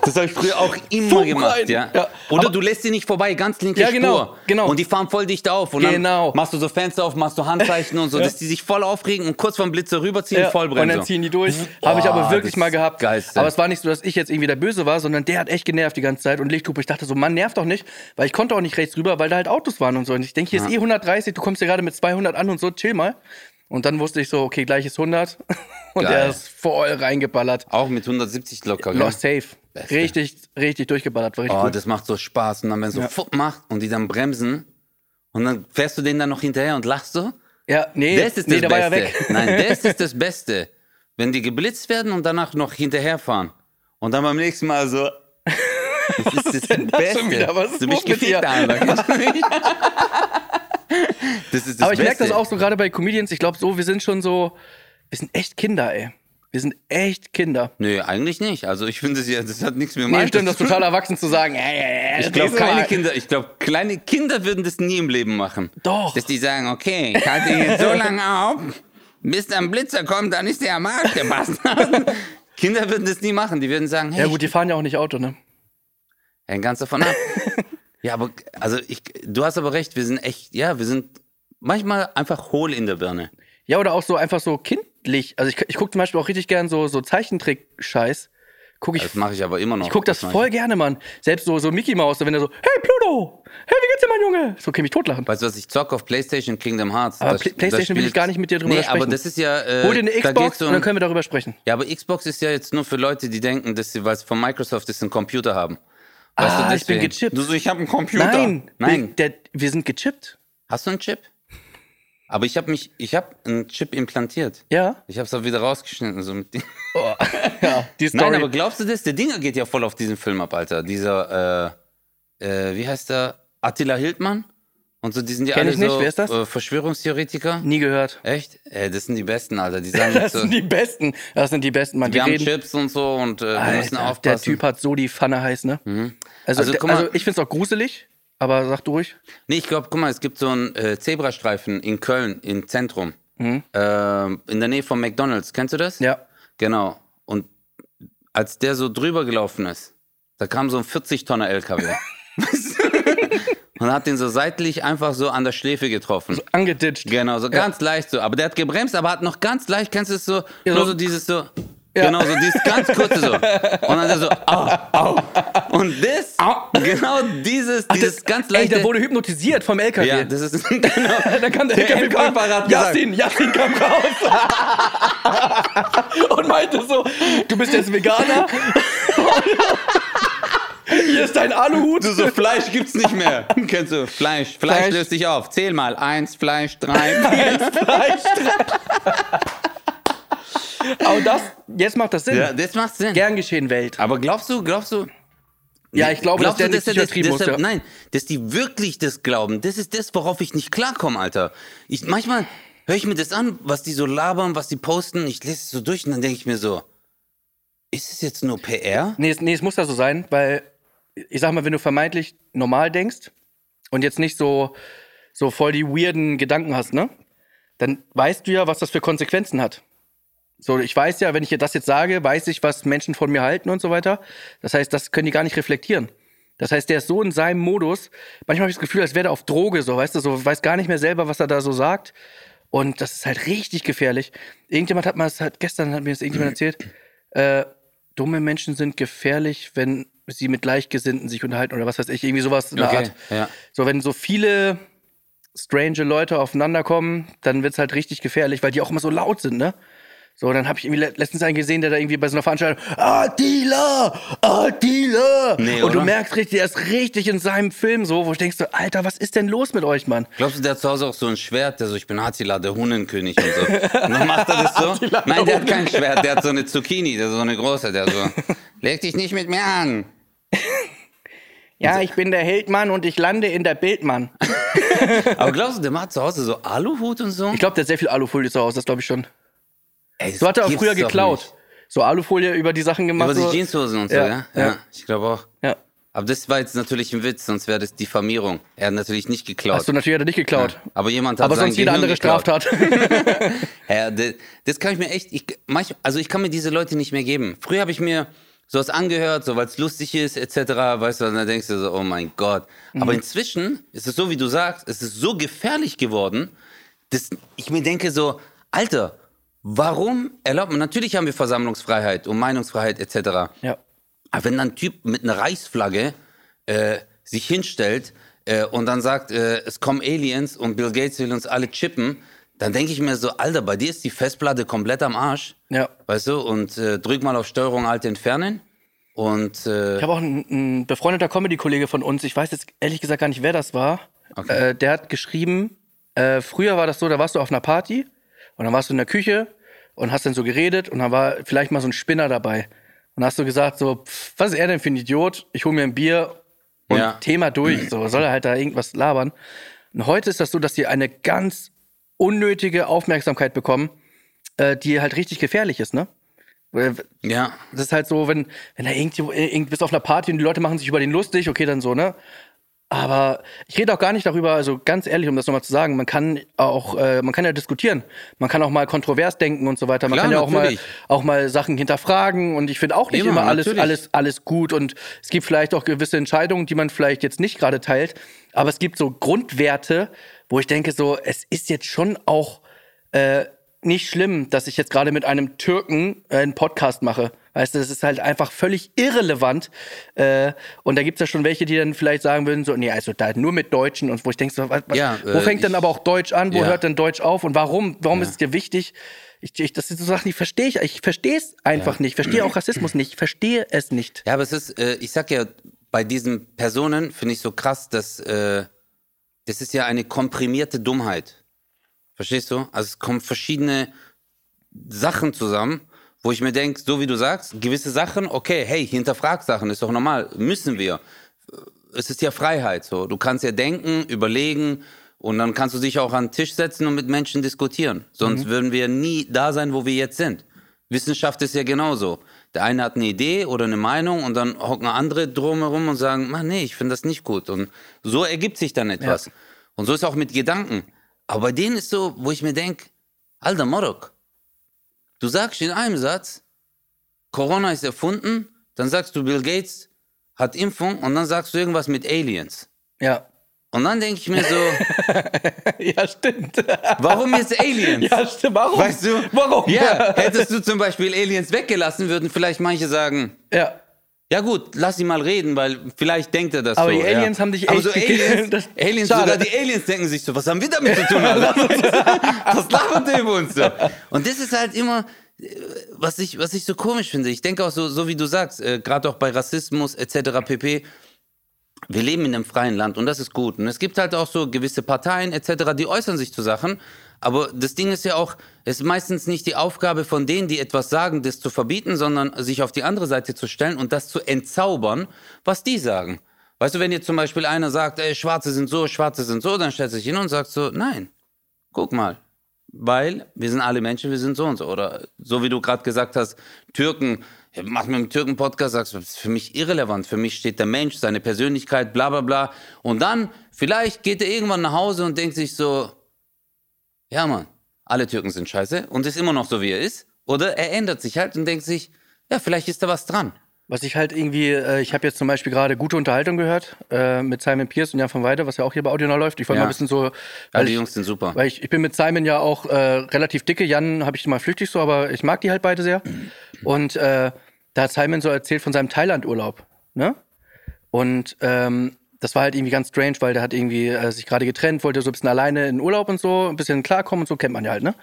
Das habe ich früher auch immer Funk gemacht, ja. Ja, Oder aber- du lässt sie nicht vorbei, ganz linke Ja, genau, Spur. genau. Und die fahren voll dicht auf. Und Genau. dann machst du so Fenster auf, machst du Handzeichen und so, dass die sich voll aufregen und kurz vorm Blitzer rüberziehen, Ja, Vollbremsung. und dann ziehen die durch. Habe ich Oh, aber wirklich mal gehabt. Geilste. Aber es war nicht so, dass ich jetzt irgendwie der Böse war, sondern der hat echt genervt die ganze Zeit und Lichthupe. Ich dachte so, Mann, nervt doch nicht, weil ich konnte auch nicht rechts rüber, weil da halt Autos waren und so. Und ich denke, hier ist eh 130, du kommst ja gerade mit 200 an und so, chill mal. Und dann wusste ich so, okay, gleich ist 100 und Geil. er ist voll reingeballert. auch mit 170 locker. gell? Lost safe. Richtig, richtig durchgeballert. War richtig Oh, gut. das macht so Spaß. Und dann, wenn es so Ja. fupp macht und die dann bremsen und dann fährst du denen dann noch hinterher und lachst so. Ja, nee, Das ist nee, das der ja Beste. weg. Nein, das ist das Beste. Wenn die geblitzt werden und danach noch hinterherfahren. Und dann beim nächsten Mal so. Das ist das denn das Beste. schon wieder? Was ist du bist gefickt, nicht? Das ist das Aber ich merke Beste. das auch so gerade bei Comedians. Ich glaube so, wir sind schon so, wir sind echt Kinder, ey. Wir sind echt Kinder. Nö, eigentlich nicht. Also ich finde, das, ja, das hat nichts mit Nee, stimmt, das ist total erwachsen zu sagen. Äh, äh, Ich glaube, Mal. kleine Kinder, ich glaube, kleine Kinder würden das nie im Leben machen. Doch. Dass die sagen, okay, ich halte jetzt so lange auf, bis dann Blitzer kommt, dann ist der am Arsch, der Bastard. Kinder würden das nie machen. Die würden sagen, hey, Ja gut, die fahren ja auch nicht Auto, ne? hängt ganz davon ab. ja, aber, also ich, du hast aber recht, wir sind echt, ja, wir sind manchmal einfach hohl in der Birne. Ja, oder auch so einfach so kindlich. Also ich, ich gucke zum Beispiel auch richtig gern so, so Zeichentrick-Scheiß. Guck ich, Das mache ich aber immer noch. ich guck das mach voll gerne, Mann. Selbst so, so Mickey Mouse, wenn er so, hey Pluto, hey, wie geht's dir, mein Junge? So kann ich mich totlachen. Weißt du was, ich zock auf Playstation Kingdom Hearts. Aber Das- Play- das Playstation will ich gar nicht mit dir drüber nee, sprechen. aber das ist ja... Äh, Hol dir eine da geht's Xbox um- und dann können wir darüber sprechen. Ja, aber Xbox ist ja jetzt nur für Leute, die denken, dass sie, weil es von Microsoft ist, einen Computer haben. Weißt Ah, du, ich bin gechippt. Du so, ich habe einen Computer. Nein, Nein. Der, wir sind gechippt. Hast du einen Chip? Aber ich habe mich, ich habe einen Chip implantiert. Ja. Ich habe es auch wieder rausgeschnitten. So mit Oh, ja, die Story. Nein, aber glaubst du das? Der Dinger geht ja voll auf diesen Film ab, Alter. Dieser, äh, äh, wie heißt der? Attila Hildmann? Und so, die sind ja Kenn alle ich nicht. so Wer ist das? Äh, Verschwörungstheoretiker. Nie gehört. Echt? Ey, das sind die Besten, Alter. Die sagen Das so, sind die Besten. Das sind die Besten, Mann. Die wir haben reden. Chips und so und äh, wir müssen Alter, aufpassen. der Typ hat so die Pfanne heiß, ne? Also, Also, also, also ich find's auch gruselig, aber sag du ruhig. Nee, ich glaube, guck mal, es gibt so einen äh, Zebrastreifen in Köln, im Zentrum. Mhm. Ähm, in der Nähe von McDonalds. Kennst du das? Ja. Genau. Und als der so drüber gelaufen ist, da kam so ein 40-Tonner LKW. Und hat den so seitlich einfach so an der Schläfe getroffen. Angeditscht. Genau, so ganz leicht so. Aber der hat gebremst, aber hat noch ganz leicht, kennst du es so? Ja, nur so- so dieses so. Ja. Genau, so dieses ganz kurze so. Und dann so, au, au. Und das, genau dieses, dieses ganz Ey, leichte. der wurde hypnotisiert vom LKW. ja, das ist, genau. da kam der, Der LKW Endkäufer hat gesagt- Yassin, Yassin kam raus und meinte so, du bist jetzt Veganer. Hier ist dein Aluhut. Du so, Fleisch gibt's nicht mehr. Kennst du, Fleisch. Fleisch, Fleisch. löst sich auf. Zähl mal. Eins, Fleisch, drei, vier. Fleisch. Aber das, jetzt macht das Sinn. ja, das macht Sinn. Gern geschehen Welt. Aber glaubst du, glaubst du, Ja, ich glaube, dass glaubst der du, nicht dass das, Psychiatrie deshalb, Ja. Nein, dass die wirklich das glauben. Das ist das, worauf ich nicht klarkomme, Alter. Ich, manchmal höre ich mir das an, was die so labern, was die posten. Ich lese es so durch und dann denke ich mir so, ist es jetzt nur PR? Nee, es- nee, es muss ja so sein, weil ich sag mal, wenn du vermeintlich normal denkst und jetzt nicht so, so voll die weirden Gedanken hast, ne? Dann weißt du ja, was das für Konsequenzen hat. So, ich weiß ja, wenn ich dir das jetzt sage, weiß ich, was Menschen von mir halten und so weiter. Das heißt, das können die gar nicht reflektieren. Das heißt, der ist so in seinem Modus. Manchmal habe ich das Gefühl, als wäre der auf Droge, so, weißt du, so, weiß gar nicht mehr selber, was er da so sagt. Und das ist halt richtig gefährlich. Irgendjemand hat mal, das hat, gestern hat mir das irgendjemand erzählt, äh, dumme Menschen sind gefährlich, wenn sie mit Gleichgesinnten sich unterhalten oder was weiß ich, irgendwie sowas in der Okay, Art. ja. So, wenn so viele strange Leute aufeinander kommen, dann wird's halt richtig gefährlich, weil die auch immer so laut sind, ne? So, dann habe ich irgendwie le- letztens einen gesehen, der da irgendwie bei so einer Veranstaltung Attila, Attila. Nee, und du merkst richtig, er ist richtig in seinem Film so, wo ich denkst so, Alter, was ist denn los mit euch, Mann? Glaubst du, der hat zu Hause auch so ein Schwert, der so, ich bin Attila, der Hunnenkönig und so. Und dann macht er das so? Attila, Nein, der der hat kein Schwert, der hat so eine Zucchini, der so eine große, der so, leg dich nicht mit mir an. Ja, ich bin der Heldmann und ich lande in der Bildmann. Aber glaubst du, der macht zu Hause so Aluhut und so? Ich glaube, der hat sehr viel Alufolie zu Hause, das glaube ich schon. Ey, So hat er auch früher geklaut. nicht. So Alufolie über die Sachen gemacht. Über die. Jeanshosen und so, Ja, ja? ja. Ja, ich glaube auch. Ja. Aber das war jetzt natürlich ein Witz, sonst wäre das Diffamierung. Er hat natürlich nicht geklaut. Hast du natürlich hat er nicht geklaut. Aber jemand hat Aber sonst jede Gehirn andere geklaut. Straftat. Ja, das, das kann ich mir echt, ich, also ich kann mir diese Leute nicht mehr geben. Früher habe ich mir sowas angehört, so weil es lustig ist, etc., weißt du, und dann denkst du so, oh mein Gott. Mhm. Aber inzwischen ist es so, wie du sagst, es ist so gefährlich geworden, dass ich mir denke so, Alter, warum erlaubt man, natürlich haben wir Versammlungsfreiheit und Meinungsfreiheit, etc., ja. aber wenn dann ein Typ mit einer Reichsflagge äh, sich hinstellt äh, und dann sagt, äh, es kommen Aliens und Bill Gates will uns alle chippen, dann denke ich mir so, Alter, bei dir ist die Festplatte komplett am Arsch. Ja. Weißt du? Und äh, drück mal auf Steuerung Alt entfernen. Und äh, Ich habe auch einen, einen befreundeter Comedy-Kollege von uns, ich weiß jetzt ehrlich gesagt gar nicht, wer das war. Okay. Äh, der hat geschrieben, äh, früher war das so, da warst du auf einer Party und dann warst du in der Küche und hast dann so geredet und dann war vielleicht mal so ein Spinner dabei. Und hast du gesagt, so, pff, was ist er denn für ein Idiot? Ich hole mir ein Bier und Ja. Thema durch. So, soll er halt da irgendwas labern. Und heute ist das so, dass die eine ganz unnötige Aufmerksamkeit bekommen, äh, die halt richtig gefährlich ist, ne? Ja, das ist halt so, wenn, wenn da irgendwo, irgend, bist auf einer Party und die Leute machen sich über den lustig, okay, dann so, ne? Aber ich rede auch gar nicht darüber, also ganz ehrlich, um das nochmal zu sagen, man kann auch, äh, man kann ja diskutieren. Man kann auch mal kontrovers denken und so weiter. Man Klar, kann ja auch mal, auch mal Sachen hinterfragen und ich finde auch nicht Immer, immer, alles, natürlich. alles, alles gut und es gibt vielleicht auch gewisse Entscheidungen, die man vielleicht jetzt nicht gerade teilt, aber es gibt so Grundwerte, wo ich denke so, es ist jetzt schon auch, äh, nicht schlimm, dass ich jetzt gerade mit einem Türken äh, einen Podcast mache. Weißt du, das ist halt einfach völlig irrelevant. Äh, und da gibt's ja schon welche, die dann vielleicht sagen würden, so, nee, also da nur mit Deutschen und wo ich denke, so, was, Ja, wo äh, fängt ich- aber auch Deutsch an, wo Ja. hört denn Deutsch auf und warum? Warum ist es dir wichtig? Ich, ich, das sind so Sachen, die verstehe ich. Ich verstehe es einfach nicht. Ich verstehe auch Rassismus nicht. Ich verstehe es nicht. Ja, aber es ist, äh, ich sag ja, bei diesen Personen finde ich so krass, dass äh, das ist ja eine komprimierte Dummheit. Verstehst du? Also es kommen verschiedene Sachen zusammen, wo ich mir denke, so wie du sagst, gewisse Sachen, okay, hey, hinterfrag Sachen, ist doch normal, müssen wir. Es ist ja Freiheit, so. Du kannst ja denken, überlegen und dann kannst du dich auch an den Tisch setzen und mit Menschen diskutieren. Sonst würden wir nie da sein, wo wir jetzt sind. Wissenschaft ist ja genauso. Der eine hat eine Idee oder eine Meinung und dann hocken andere drumherum und sagen, Mann, nee, ich finde das nicht gut. Und so ergibt sich dann etwas. Und so ist auch mit Gedanken. Aber bei denen ist so, wo ich mir denke, alter Morok, du sagst in einem Satz, Corona ist erfunden, dann sagst du, Bill Gates hat Impfung und dann sagst du irgendwas mit Aliens. Ja. Und dann denke ich mir so, ja, stimmt. warum jetzt Aliens? ja, stimmt. Warum? Weißt du? Warum? Ja, hättest du zum Beispiel Aliens weggelassen, würden vielleicht manche sagen, Ja. Ja gut, lass ihn mal reden, weil vielleicht denkt er das Aber so. die Aliens ja. haben dich Aber echt so. Aliens, Aliens sogar die Aliens denken sich so, was haben wir damit zu tun? Was labert der über uns so? Und das ist halt immer, äh, was ich, was ich so komisch finde. Ich denke auch so, so wie du sagst, äh, gerade auch bei Rassismus etc. pp. Wir leben in einem freien Land und das ist gut. Und es gibt halt auch so gewisse Parteien etc., die äußern sich zu Sachen. Aber das Ding ist ja auch, ist meistens nicht die Aufgabe von denen, die etwas sagen, das zu verbieten, sondern sich auf die andere Seite zu stellen und das zu entzaubern, was die sagen. Weißt du, wenn jetzt zum Beispiel einer sagt, ey, Schwarze sind so, Schwarze sind so, dann stellt sich hin und sagt so, nein, guck mal, weil wir sind alle Menschen, wir sind so und so. Oder so wie du gerade gesagt hast, Türken, mach mir einen Türken-Podcast, sagst du, das ist für mich irrelevant. Für mich steht der Mensch, seine Persönlichkeit, bla bla bla. Und dann, vielleicht geht er irgendwann nach Hause und denkt sich so, ja Mann, alle Türken sind scheiße und ist immer noch so, wie er ist. Oder er ändert sich halt und denkt sich, ja, vielleicht ist da was dran. Was ich halt irgendwie, äh, ich habe jetzt zum Beispiel gerade gute Unterhaltung gehört äh, mit Simon Pierce und Jan von Weide, was ja auch hier bei Audional läuft. Ich wollte Ja. mal ein bisschen so, Ja, die ich, Jungs sind super. weil ich, ich bin mit Simon ja auch äh, relativ dicke. Jan habe ich mal flüchtig so, aber ich mag die halt beide sehr. Und äh, da hat Simon so erzählt von seinem Thailand-Urlaub. Ne? Und ähm, das war halt irgendwie ganz strange, weil der hat irgendwie äh, sich gerade getrennt, wollte so ein bisschen alleine in Urlaub und so, ein bisschen klarkommen und so, kennt man ja halt, ne?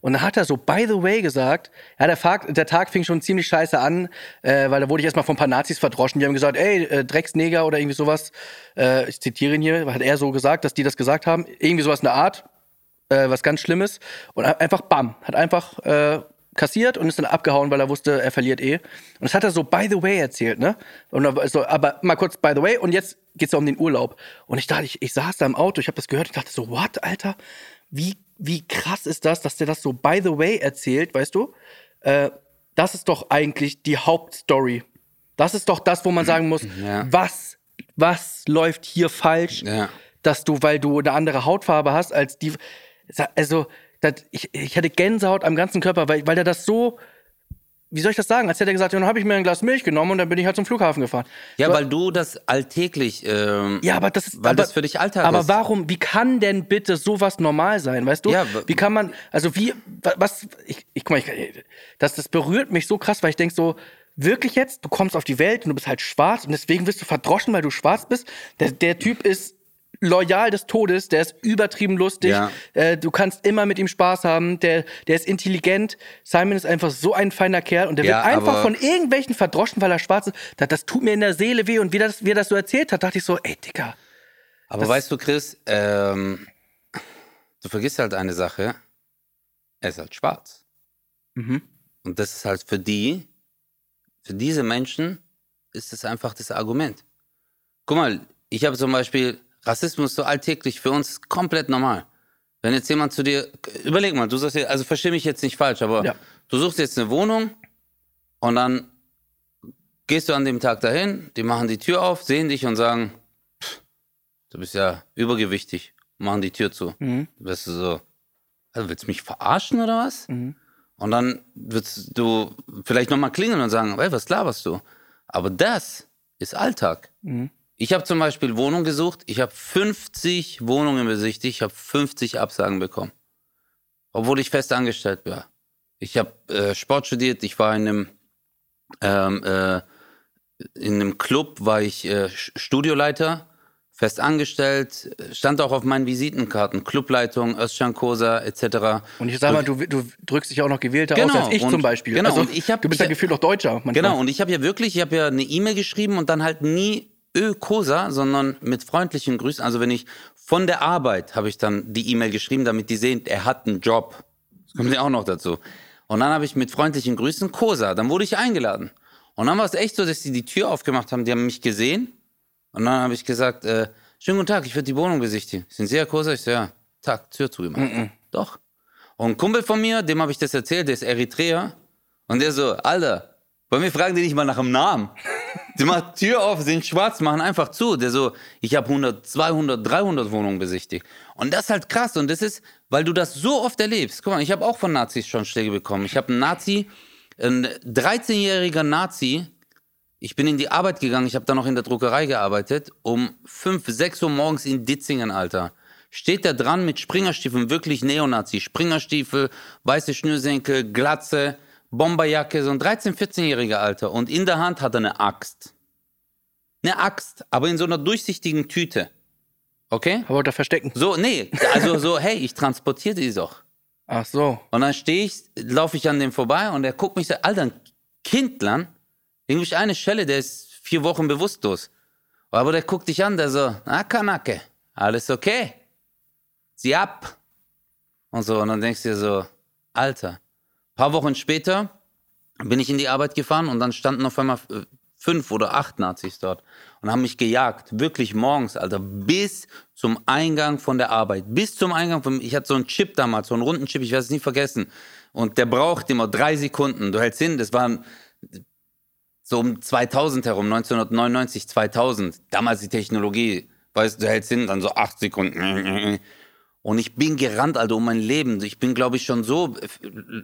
Und dann hat er so, by the way, gesagt, ja, der, Tag, der Tag fing schon ziemlich scheiße an, äh, weil da wurde ich erstmal von ein paar Nazis verdroschen. Die haben gesagt, ey, äh, Drecksneger oder irgendwie sowas. Äh, ich zitiere ihn hier, hat er so gesagt, dass die das gesagt haben. Irgendwie sowas in der Art, äh, was ganz Schlimmes. Und ein- einfach bam, hat einfach äh, kassiert und ist dann abgehauen, weil er wusste, er verliert eh. Und das hat er so by the way erzählt, ne? Und so, aber mal kurz by the way und jetzt geht's ja um den Urlaub. Und ich dachte, ich, ich saß da im Auto, ich habe das gehört, ich dachte so, what, Alter? Wie, wie krass ist das, dass der das so by the way erzählt, weißt du? Äh, das ist doch eigentlich die Hauptstory. Das ist doch das, wo man sagen muss, Ja. was, was läuft hier falsch? Ja. dass du, weil du eine andere Hautfarbe hast als die. Also, das, ich, ich hatte Gänsehaut am ganzen Körper, weil, weil er das so. Wie soll ich das sagen? Als hätte er gesagt, ja, dann habe ich mir ein Glas Milch genommen und dann bin ich halt zum Flughafen gefahren. Ja, So, weil du das alltäglich, ähm, ja, aber das ist, weil aber, das für dich Alltag aber ist. warum, wie kann denn bitte sowas normal sein, weißt du? Ja, wie kann man, also wie, wa- was, ich, ich guck mal, ich, das, das berührt mich so krass, weil ich denk so, wirklich jetzt, du kommst auf die Welt und du bist halt schwarz und deswegen wirst du verdroschen, weil du schwarz bist. Der, der Typ ist loyal des Todes, der ist übertrieben lustig, Ja. äh, du kannst immer mit ihm Spaß haben, der, der ist intelligent. Simon ist einfach so ein feiner Kerl und der Ja, wird einfach von irgendwelchen verdroschen, weil er schwarz ist. Das, das tut mir in der Seele weh und wie, das, wie er das so erzählt hat, dachte ich so, ey, Dicker. Aber weißt du, Chris, ähm, du vergisst halt eine Sache. Er ist halt schwarz. Mhm. Und das ist halt für die, für diese Menschen ist das einfach das Argument. Guck mal, ich habe zum Beispiel Rassismus so alltäglich für uns komplett normal. Wenn jetzt jemand zu dir, überleg mal, du sagst dir, also versteh mich jetzt nicht falsch, aber Ja. du suchst jetzt eine Wohnung und dann gehst du an dem Tag dahin, die machen die Tür auf, sehen dich und sagen, "Pff, du bist ja übergewichtig, machen die Tür zu. Mhm. Du bist so, also willst du mich verarschen oder was? Mhm. Und dann würdest du vielleicht nochmal klingeln und sagen, ey, was laberst du? Aber das ist Alltag. Mhm. Ich habe zum Beispiel Wohnung gesucht, ich habe 50 Wohnungen besichtigt, ich habe 50 Absagen bekommen. Obwohl ich fest angestellt war. Ich habe äh, Sport studiert, ich war in einem, ähm, äh, in einem Club, war ich äh, Studioleiter, fest angestellt, stand auch auf meinen Visitenkarten, Clubleitung, Özcan Kosa etc. Und ich sag mal, du, du drückst dich auch noch gewählter aus Genau, als ich und- zum Beispiel. genau, also, und ich hab- du bist ja gefühlt auch Deutscher. Manchmal. Genau, und ich habe ja wirklich, ich habe ja eine E-Mail geschrieben und dann halt nie Ö-Kosa, sondern mit freundlichen Grüßen. Also wenn ich von der Arbeit habe ich dann die E-Mail geschrieben, damit die sehen, er hat einen Job. Das kommt ja auch noch dazu. Und dann habe ich mit freundlichen Grüßen Kosa. Dann wurde ich eingeladen. Und dann war es echt so, dass die die Tür aufgemacht haben. Die haben mich gesehen. Und dann habe ich gesagt, äh, schönen guten Tag, ich würde die Wohnung besichtigen. Sind Sie Herr Kosa? Ich so, ja. Tag, Tür zugemacht. Doch. Und ein Kumpel von mir, dem habe ich das erzählt, der ist Eritreer. Und der so, Alter, bei mir fragen die nicht mal nach dem Namen. Die machen Tür auf, sind schwarz, machen einfach zu. Der so, ich habe 100, 200, 300 Wohnungen besichtigt. Und das ist halt krass. Und das ist, weil du das so oft erlebst. Guck mal, ich habe auch von Nazis schon Schläge bekommen. Ich habe einen Nazi, ein 13-jähriger Nazi, ich bin in die Arbeit gegangen, ich habe da noch in der Druckerei gearbeitet, um 5, 6 Uhr morgens in Ditzingen, Alter. Steht da dran mit Springerstiefeln, wirklich Neonazi. Springerstiefel, weiße Schnürsenkel, Glatze, Bomberjacke, so ein 13-, 14-jähriger Alter. Und in der Hand hat er eine Axt. Eine Axt, aber in so einer durchsichtigen Tüte. Okay? Aber da verstecken. So, nee, also so, hey, ich transportiere die doch. Ach so. Und dann stehe ich, laufe ich an dem vorbei und er guckt mich so, Alter, ein Kindlern, irgendwie eine Schelle, der ist vier Wochen bewusstlos. Aber der guckt dich an, der so, na Kanake, alles okay. Sieh ab. Und so, und dann denkst du dir so, Alter. Paar Wochen später bin ich in die Arbeit gefahren und dann standen auf einmal äh, fünf oder acht Nazis dort und haben mich gejagt, wirklich morgens, Alter, bis zum Eingang von der Arbeit, bis zum Eingang von, ich hatte so einen Chip damals, so einen runden Chip, ich werde es nie vergessen. Und der braucht immer drei Sekunden, du hältst hin, das waren so um 2000 herum, 1999, 2000, damals die Technologie, weißt du hältst hin, dann so acht Sekunden und ich bin gerannt, Alter, um mein Leben. Ich bin, glaube ich, schon so,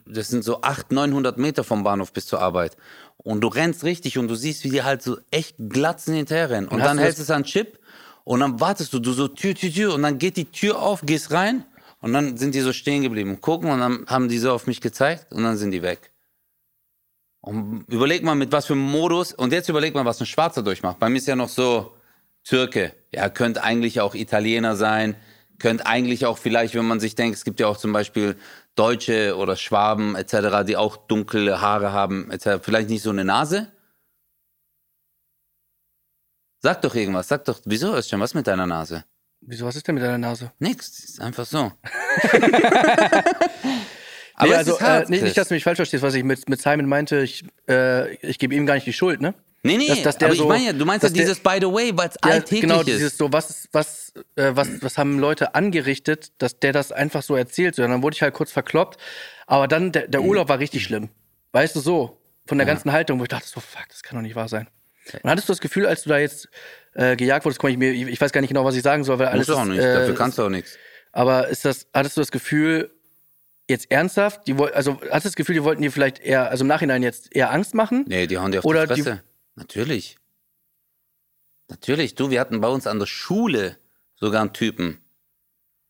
das sind so 800, 900 Meter vom Bahnhof bis zur Arbeit. Und du rennst richtig und du siehst, wie die halt so echt glatzen hinterher rennen. Und hast dann hältst du es an Chip und dann wartest du, du so Tür, Tür, Tür und dann geht die Tür auf, gehst rein und dann sind die so stehen geblieben und gucken und dann haben die so auf mich gezeigt und dann sind die weg. Und überleg mal, mit was für einem Modus, und jetzt überleg mal, was ein Schwarzer durchmacht. Bei mir ist ja noch so Türke. Ja, könnte eigentlich auch Italiener sein, könnte eigentlich auch vielleicht, wenn man sich denkt, es gibt ja auch zum Beispiel Deutsche oder Schwaben etc., die auch dunkle Haare haben, etc., vielleicht nicht so eine Nase? Sag doch irgendwas, sag doch, wieso ist schon was mit deiner Nase? Wieso, was ist denn mit deiner Nase? Nix, ist einfach so. Aber nee, also äh, nicht, nicht, dass du mich falsch verstehst, was ich mit, mit Simon meinte. Ich, äh, ich gebe ihm gar nicht die Schuld, ne? Nee, nee, Dass- dass der aber ich so- meine ja, du meinst ja dass der- dieses By the way, weil es Ja, alltäglich genau, ist. dieses so, was, was, äh, was, was haben Leute angerichtet, dass der das einfach so erzählt. Und dann wurde ich halt kurz verkloppt. Aber dann, der, Mhm. der Urlaub war richtig schlimm. Weißt du, so, von der ganzen Haltung, wo ich dachte, so, fuck, das kann doch nicht wahr sein. Und hattest du das Gefühl, als du da jetzt äh, gejagt wurdest, ich mir, ich weiß gar nicht genau, was ich sagen soll, weil alles Muss auch nicht, äh, dafür kannst du auch nichts. aber ist das, hattest du das Gefühl, jetzt ernsthaft, die also hattest du das Gefühl, die wollten dir vielleicht eher, also im Nachhinein jetzt eher Angst machen? Nee, die hauen dir auf Oder die die- Fresse. Natürlich. Natürlich. Du, wir hatten bei uns an der Schule sogar einen Typen.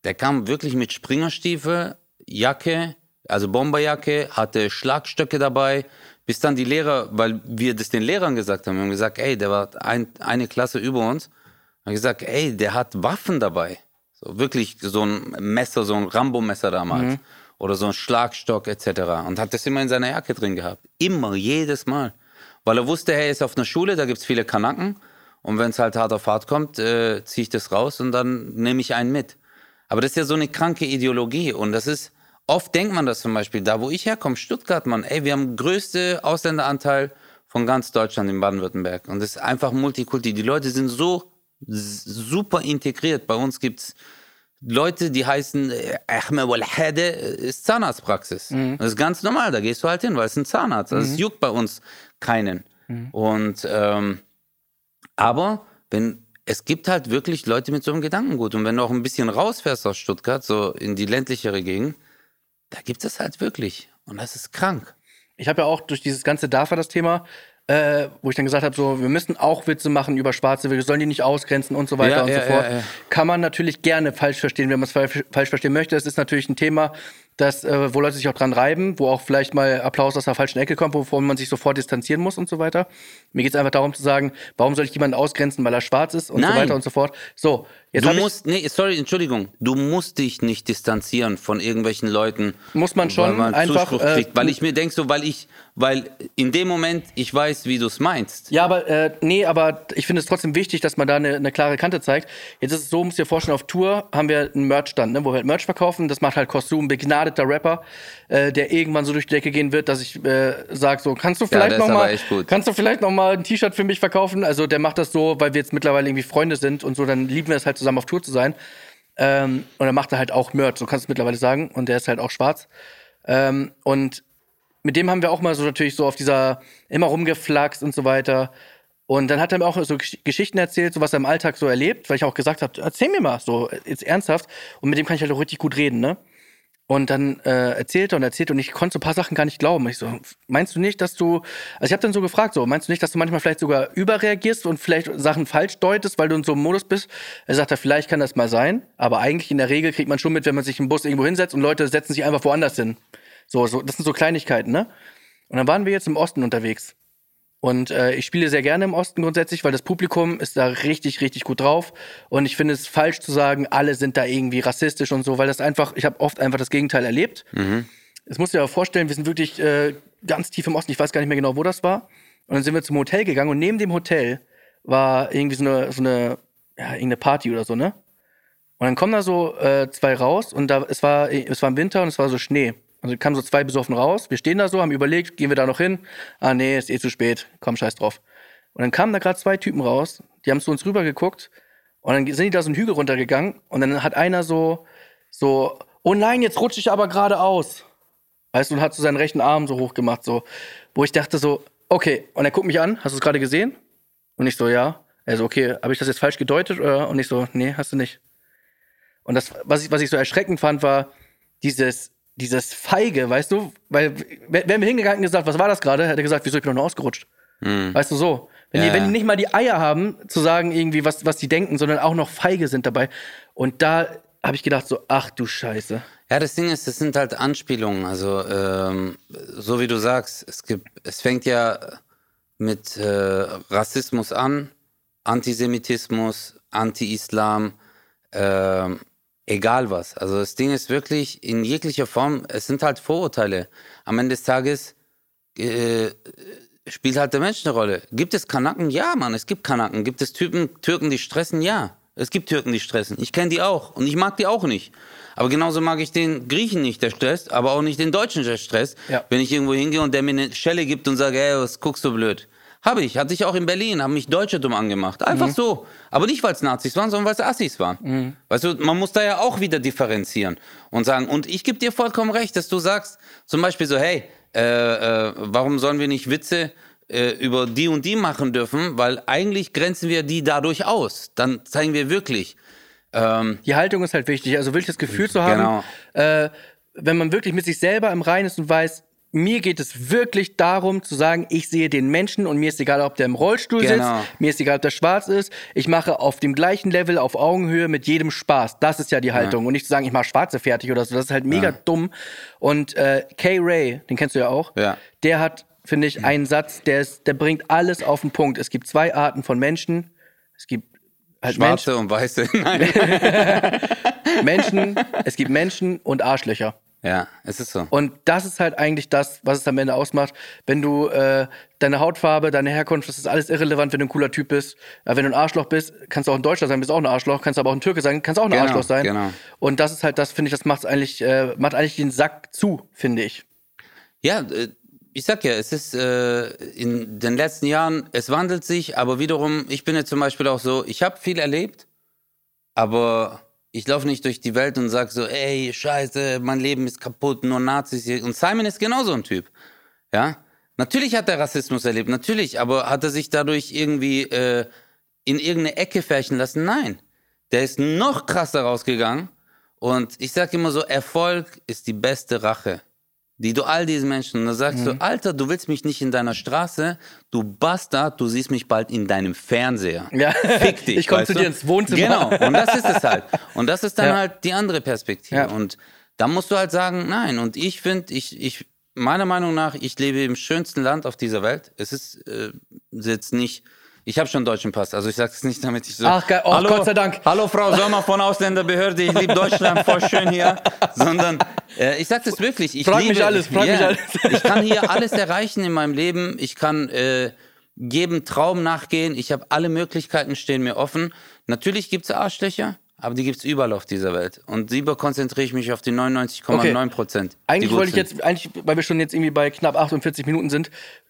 Der kam wirklich mit Springerstiefel, Jacke, also Bomberjacke, hatte Schlagstöcke dabei, bis dann die Lehrer, weil wir das den Lehrern gesagt haben, wir haben gesagt, ey, der war ein, eine Klasse über uns, haben gesagt, ey, der hat Waffen dabei. So wirklich so ein Messer, so ein Rambo-Messer damals. Oder so ein Schlagstock etc. Und hat das immer in seiner Jacke drin gehabt. Immer, jedes Mal. Weil er wusste, er ist auf einer Schule, da gibt's viele Kanaken. Und wenn es halt hart auf hart kommt, äh, ziehe ich das raus und dann nehme ich einen mit. Aber das ist ja so eine kranke Ideologie. Und das ist, oft denkt man das zum Beispiel, da wo ich herkomme, Stuttgart, Mann, ey, wir haben größte Ausländeranteil von ganz Deutschland in Baden-Württemberg. Und das ist einfach Multikulti. Die Leute sind so super integriert. Bei uns gibt's Leute, die heißen äh, Ahmed Walhade, ist Zahnarztpraxis. Das ist ganz normal, da gehst du halt hin, weil es ein Zahnarzt. Also es juckt bei uns keinen. Und ähm, aber wenn es gibt halt wirklich Leute mit so einem Gedankengut. Und wenn du auch ein bisschen rausfährst aus Stuttgart, so in die ländlichere Gegend, da gibt es halt wirklich. Und das ist krank. Ich habe ja auch durch dieses ganze DAFA das Thema, äh, wo ich dann gesagt habe, so, wir müssen auch Witze machen über Schwarze, wir sollen die nicht ausgrenzen und so weiter Ja, und ja, so fort. ja. Kann man natürlich gerne falsch verstehen, wenn man es falsch, verstehen möchte. Es ist natürlich ein Thema, das, äh, wo Leute sich auch dran reiben, wo auch vielleicht mal Applaus aus der falschen Ecke kommt, wovon man sich sofort distanzieren muss und so weiter. Mir geht es einfach darum zu sagen, warum soll ich jemanden ausgrenzen, weil er schwarz ist und so Nein. weiter und so fort. So, jetzt Du musst, nee, sorry, Entschuldigung, du musst dich nicht distanzieren von irgendwelchen Leuten. Muss man schon weil man einfach, Zuspruch äh, kriegt, weil ich mir denk so, weil ich, weil in dem Moment ich weiß, wie du es meinst. Ja, aber äh, nee, aber ich finde es trotzdem wichtig, dass man da eine, eine klare Kante zeigt. Jetzt ist es so, musst dir vorstellen, auf Tour haben wir einen Merchstand, ne, wo wir halt Merch verkaufen. Das macht halt Kostüm, begnadeter Rapper, äh, der irgendwann so durch die Decke gehen wird, dass ich äh, sage so, kannst du vielleicht der noch mal, kannst du vielleicht noch mal ein T-Shirt für mich verkaufen? Also der macht das so, weil wir jetzt mittlerweile irgendwie Freunde sind und so, dann lieben wir es halt zusammen auf Tour zu sein. Ähm, und dann macht er halt auch Merch, so kannst du es mittlerweile sagen. Und der ist halt auch schwarz. Ähm, und mit dem haben wir auch mal so natürlich so auf dieser immer rumgeflaxt und so weiter. Und dann hat er mir auch so Gesch- Geschichten erzählt, so was er im Alltag so erlebt, weil ich auch gesagt habe, erzähl mir mal, so jetzt ernsthaft. Und mit dem kann ich halt auch richtig gut reden, ne? Und dann äh, erzählt er und erzählt und ich konnte so ein paar Sachen gar nicht glauben. Ich so, meinst du nicht, dass du, also ich habe dann so gefragt, so, meinst du nicht, dass du manchmal vielleicht sogar überreagierst und vielleicht Sachen falsch deutest, weil du in so einem Modus bist? Er sagt, ja, vielleicht kann das mal sein, aber eigentlich in der Regel kriegt man schon mit, wenn man sich im Bus irgendwo hinsetzt und Leute setzen sich einfach woanders hin. So, so, das sind so Kleinigkeiten, ne? Und dann waren wir jetzt im Osten unterwegs. Und äh, ich spiele sehr gerne im Osten grundsätzlich, weil das Publikum ist da richtig, richtig gut drauf. Und ich finde es falsch zu sagen, alle sind da irgendwie rassistisch und so, weil das einfach, ich habe oft einfach das Gegenteil erlebt. Es muss dir aber vorstellen, wir sind wirklich äh, ganz tief im Osten, ich weiß gar nicht mehr genau, wo das war. Und dann sind wir zum Hotel gegangen und neben dem Hotel war irgendwie so eine, so eine, ja, irgendeine Party oder so, ne? Und dann kommen da so äh, zwei raus und da, es war, es war im Winter und es war so Schnee. Also kamen so zwei besoffen raus. Wir stehen da so, haben überlegt, gehen wir da noch hin? Ah, nee, ist eh zu spät. Komm, scheiß drauf. Und dann kamen da gerade zwei Typen raus, die haben zu uns rüber geguckt und dann sind die da so einen Hügel runtergegangen und dann hat einer so, so, oh nein, jetzt rutsche ich aber geradeaus. Weißt du, und hat so seinen rechten Arm so hoch gemacht, so, wo ich dachte so, okay, und er guckt mich an, hast du es gerade gesehen? Und ich so, ja. Er so, okay, habe ich das jetzt falsch gedeutet? Und ich so, nee, hast du nicht. Und das, was ich, was ich so erschreckend fand, war dieses, dieses Feige, weißt du? Weil, wären wir hingegangen und gesagt, was war das gerade? Hätte er gesagt, wieso, ich bin doch nur ausgerutscht. Weißt du, so. Wenn, Ja, die, wenn die nicht mal die Eier haben, zu sagen irgendwie, was, was die denken, sondern auch noch feige sind dabei. Und da habe ich gedacht, so, ach du Scheiße. Ja, das Ding ist, das sind halt Anspielungen. Also, ähm, so wie du sagst, es gibt, es fängt ja mit äh, Rassismus an, Antisemitismus, Anti-Islam, ähm, egal was. Also das Ding ist wirklich in jeglicher Form, es sind halt Vorurteile. Am Ende des Tages äh, spielt halt der Mensch eine Rolle. Gibt es Kanaken? Ja, Mann, es gibt Kanaken. Gibt es Typen, Türken, die stressen? Ja. Es gibt Türken, die stressen. Ich kenne die auch und ich mag die auch nicht. Aber genauso mag ich den Griechen nicht, der stresst, aber auch nicht den Deutschen, der stresst. Ja. Wenn ich irgendwo hingehe und der mir eine Schelle gibt und sage, ey, was guckst du blöd? Habe ich, hatte ich auch in Berlin, haben mich Deutsche dumm angemacht. Einfach so. Aber nicht, weil es Nazis waren, sondern weil es Assis waren. Weißt du, man muss da ja auch wieder differenzieren und sagen, und ich gebe dir vollkommen recht, dass du sagst, zum Beispiel so, hey, äh, äh, warum sollen wir nicht Witze äh, über die und die machen dürfen? Weil eigentlich grenzen wir die dadurch aus. Dann zeigen wir wirklich. Ähm, Die Haltung ist halt wichtig. Also wirklich das Gefühl zu haben, Genau. äh, wenn man wirklich mit sich selber im Reinen ist und weiß, mir geht es wirklich darum zu sagen, ich sehe den Menschen und mir ist egal, ob der im Rollstuhl Genau. sitzt, mir ist egal, ob der schwarz ist. Ich mache auf dem gleichen Level, auf Augenhöhe mit jedem Spaß. Das ist ja die Haltung. Und nicht zu sagen, ich mache Schwarze fertig oder so. Das ist halt mega dumm. Und äh, Kay Ray, den kennst du ja auch, Ja. der hat, finde ich, einen Satz, der, ist, der bringt alles auf den Punkt. Es gibt zwei Arten von Menschen. Es gibt halt Menschen. Schwarze und Weiße. Nein. Menschen, es gibt Menschen und Arschlöcher. Ja, es ist so. Und das ist halt eigentlich das, was es am Ende ausmacht. Wenn du äh, deine Hautfarbe, deine Herkunft, das ist alles irrelevant, wenn du ein cooler Typ bist. Äh, wenn du ein Arschloch bist, kannst du auch ein Deutscher sein, bist auch ein Arschloch, kannst aber auch ein Türke sein, kannst auch ein Genau, Arschloch sein. genau. Und das ist halt das, finde ich, das macht's eigentlich, äh, macht eigentlich den Sack zu, finde ich. Ja, äh, ich sag ja, es ist äh, in den letzten Jahren, es wandelt sich, aber wiederum, ich bin jetzt zum Beispiel auch so, ich habe viel erlebt, aber ich laufe nicht durch die Welt und sag so, ey, scheiße, mein Leben ist kaputt, nur Nazis hier. Und Simon ist genauso ein Typ. Ja, natürlich hat er Rassismus erlebt, natürlich, aber hat er sich dadurch irgendwie äh, in irgendeine Ecke färchen lassen? Nein. Der ist noch krasser rausgegangen. Und ich sag immer so, Erfolg ist die beste Rache, die du all diesen Menschen, und da sagst du, Alter, du willst mich nicht in deiner Straße, du Bastard, du siehst mich bald in deinem Fernseher. Ja. Fick dich. Ich komm weißt zu dir ins Wohnzimmer. Genau, und das ist es halt. Und das ist dann Ja. halt die andere Perspektive. Ja. Und da musst du halt sagen, nein. Und ich finde, ich, ich, meiner Meinung nach, ich lebe im schönsten Land auf dieser Welt. Es ist äh, jetzt nicht. Ich habe schon einen deutschen Pass, also ich sage es nicht, damit ich so. Ach, geil. Oh, Gott sei Dank. Hallo Frau Sommer von Ausländerbehörde, ich liebe Deutschland, voll schön hier. Sondern äh, ich sage das wirklich. Ich liebe, mich alles, frag mich alles. ich kann hier alles erreichen in meinem Leben. Ich kann äh, jedem Traum nachgehen. Ich habe alle Möglichkeiten stehen mir offen. Natürlich gibt's Arschlöcher, aber die gibt's überall auf dieser Welt. Und lieber konzentriere ich mich auf die 99,9 Prozent. Eigentlich die wollte ich jetzt, eigentlich, weil wir schon jetzt irgendwie bei knapp 48 Minuten sind,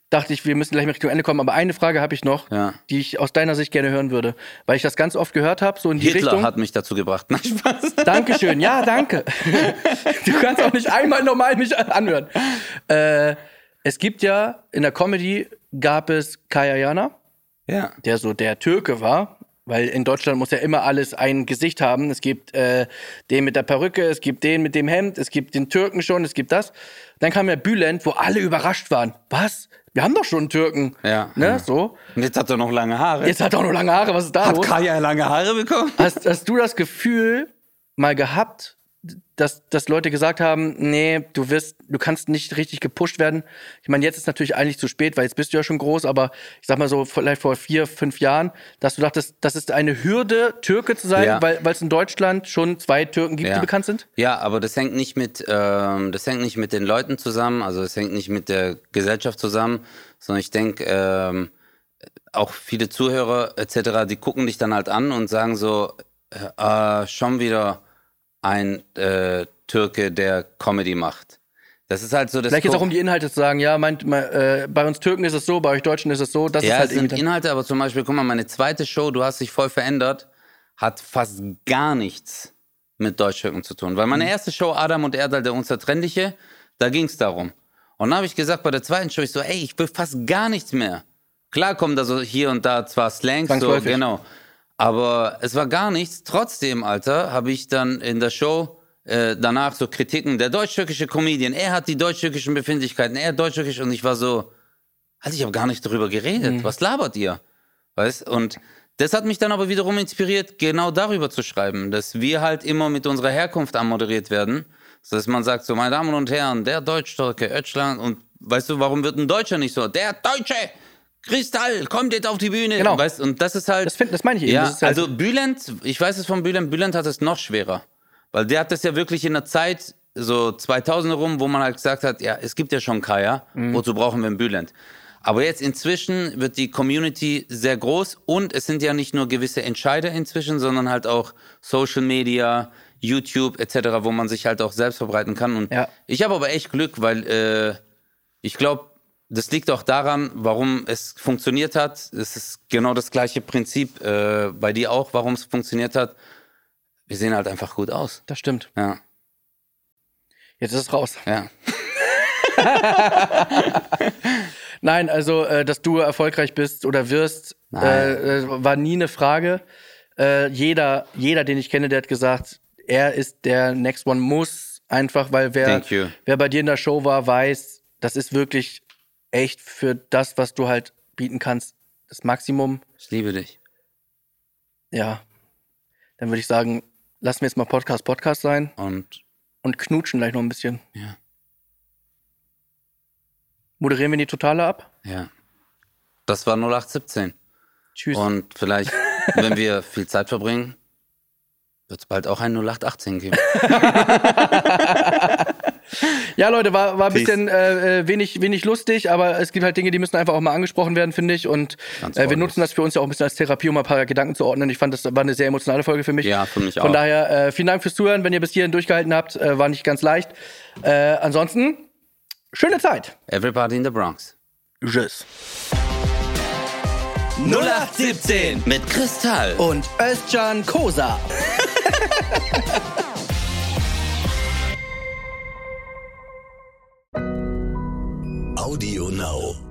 dachte ich, wir müssen gleich mal Richtung Ende kommen. Aber eine Frage habe ich noch, Ja. die ich aus deiner Sicht gerne hören würde. Weil ich das ganz oft gehört habe, so in die Hitler Richtung. hat mich dazu gebracht. Nein, Spaß. Dankeschön, ja, danke. du kannst auch nicht einmal normal mich anhören. Äh, es gibt ja, in der Comedy gab es Kaya Jana, Ja. der so der Türke war. Weil in Deutschland muss ja immer alles ein Gesicht haben. Es gibt äh, den mit der Perücke, es gibt den mit dem Hemd, es gibt den Türken schon, es gibt das. Dann kam ja Bülent, wo alle überrascht waren. Was? Wir haben doch schon einen Türken. Ja. Ne, Ja. so. Und jetzt hat er noch lange Haare. Jetzt hat er auch noch lange Haare, was ist da hat los? Kaya lange Haare bekommen? Hast, hast du das Gefühl mal gehabt, dass, dass Leute gesagt haben, nee, du wirst, du kannst nicht richtig gepusht werden? Ich meine, jetzt ist natürlich eigentlich zu spät, weil jetzt bist du ja schon groß, aber ich sag mal so, vielleicht vor vier, fünf Jahren, dass du dachtest, das ist eine Hürde, Türke zu sein, Ja. weil es in Deutschland schon zwei Türken gibt, Ja. die bekannt sind? Ja, aber das hängt nicht mit, ähm, das hängt nicht mit den Leuten zusammen, also es hängt nicht mit der Gesellschaft zusammen, sondern ich denke, ähm, auch viele Zuhörer etc., die gucken dich dann halt an und sagen so, äh, äh, schon wieder ein äh, Türke, der Comedy macht. Das ist halt so das. Vielleicht geht es auch um die Inhalte zu sagen, ja, meint, mein, äh, bei uns Türken ist es so, bei euch Deutschen ist es so, das ja, ist halt es sind. Inhalte, aber zum Beispiel, guck mal, meine zweite Show, du hast dich voll verändert, hat fast gar nichts mit Deutschrücken zu tun. Weil meine erste Show, Adam und Erdal, der Unzertrennliche, da ging es darum. Und dann habe ich gesagt, bei der zweiten Show, ich so, ey, ich will fast gar nichts mehr. Klar kommen da so hier und da zwar Slangs, so, genau. Aber es war gar nichts. Trotzdem, Alter, habe ich dann in der Show äh, danach so Kritiken, der deutsch-türkische Comedian, er hat die deutsch-türkischen Befindlichkeiten, er deutsch-türkisch und ich war so, Alter, ich habe gar nicht darüber geredet. Was labert ihr? Weißt? Und das hat mich dann aber wiederum inspiriert, genau darüber zu schreiben, dass wir halt immer mit unserer Herkunft anmoderiert werden. So dass man sagt, so, meine Damen und Herren, der Deutsch-Türke, Ötschland und weißt du, warum wird ein Deutscher nicht so? Der Deutsche! Kristall, kommt jetzt auf die Bühne. Genau. Weißt, und das ist halt. Das find- das meine ich eben. Ja, halt- also Bülent, ich weiß es von Bülent, Bülent hat es noch schwerer. Weil der hat das ja wirklich in der Zeit, so 2000 rum, wo man halt gesagt hat, ja, es gibt ja schon Kaya, Mhm. wozu brauchen wir einen Bülent? Aber jetzt inzwischen wird die Community sehr groß und es sind ja nicht nur gewisse Entscheider inzwischen, sondern halt auch Social Media, YouTube etc., wo man sich halt auch selbst verbreiten kann. Und Ja. ich habe aber echt Glück, weil äh, ich glaube, das liegt auch daran, warum es funktioniert hat. Es ist genau das gleiche Prinzip äh, bei dir auch, warum es funktioniert hat. Wir sehen halt einfach gut aus. Das stimmt. Ja, Jetzt ist es raus. ja. Nein, also, äh, dass du erfolgreich bist oder wirst, äh, äh, war nie eine Frage. Äh, jeder, jeder, den ich kenne, der hat gesagt, er ist der Next One muss einfach, weil wer, wer bei dir in der Show war, weiß, das ist wirklich echt für das, was du halt bieten kannst, das Maximum. Ich liebe dich. Ja, dann würde ich sagen, lassen wir jetzt mal Podcast Podcast sein Und und knutschen gleich noch ein bisschen. ja, Moderieren wir die Totale ab? ja. Das war 0817. Tschüss. Und vielleicht, wenn wir viel Zeit verbringen, wird es bald auch ein 0818 geben. Ja, Leute, war, war ein bisschen äh, äh, wenig, wenig lustig, aber es gibt halt Dinge, die müssen einfach auch mal angesprochen werden, finde ich. Und äh, wir nutzen das für uns ja auch ein bisschen als Therapie, um mal ein paar Gedanken zu ordnen. Ich fand, das war eine sehr emotionale Folge für mich. Ja, für mich Von auch. daher, äh, vielen Dank fürs Zuhören. Wenn ihr bis hierhin durchgehalten habt, äh, war nicht ganz leicht. Äh, ansonsten, schöne Zeit. Everybody in the Bronx. Tschüss. 0817 mit Kristall. Und Özcan Kosa. Audio Now.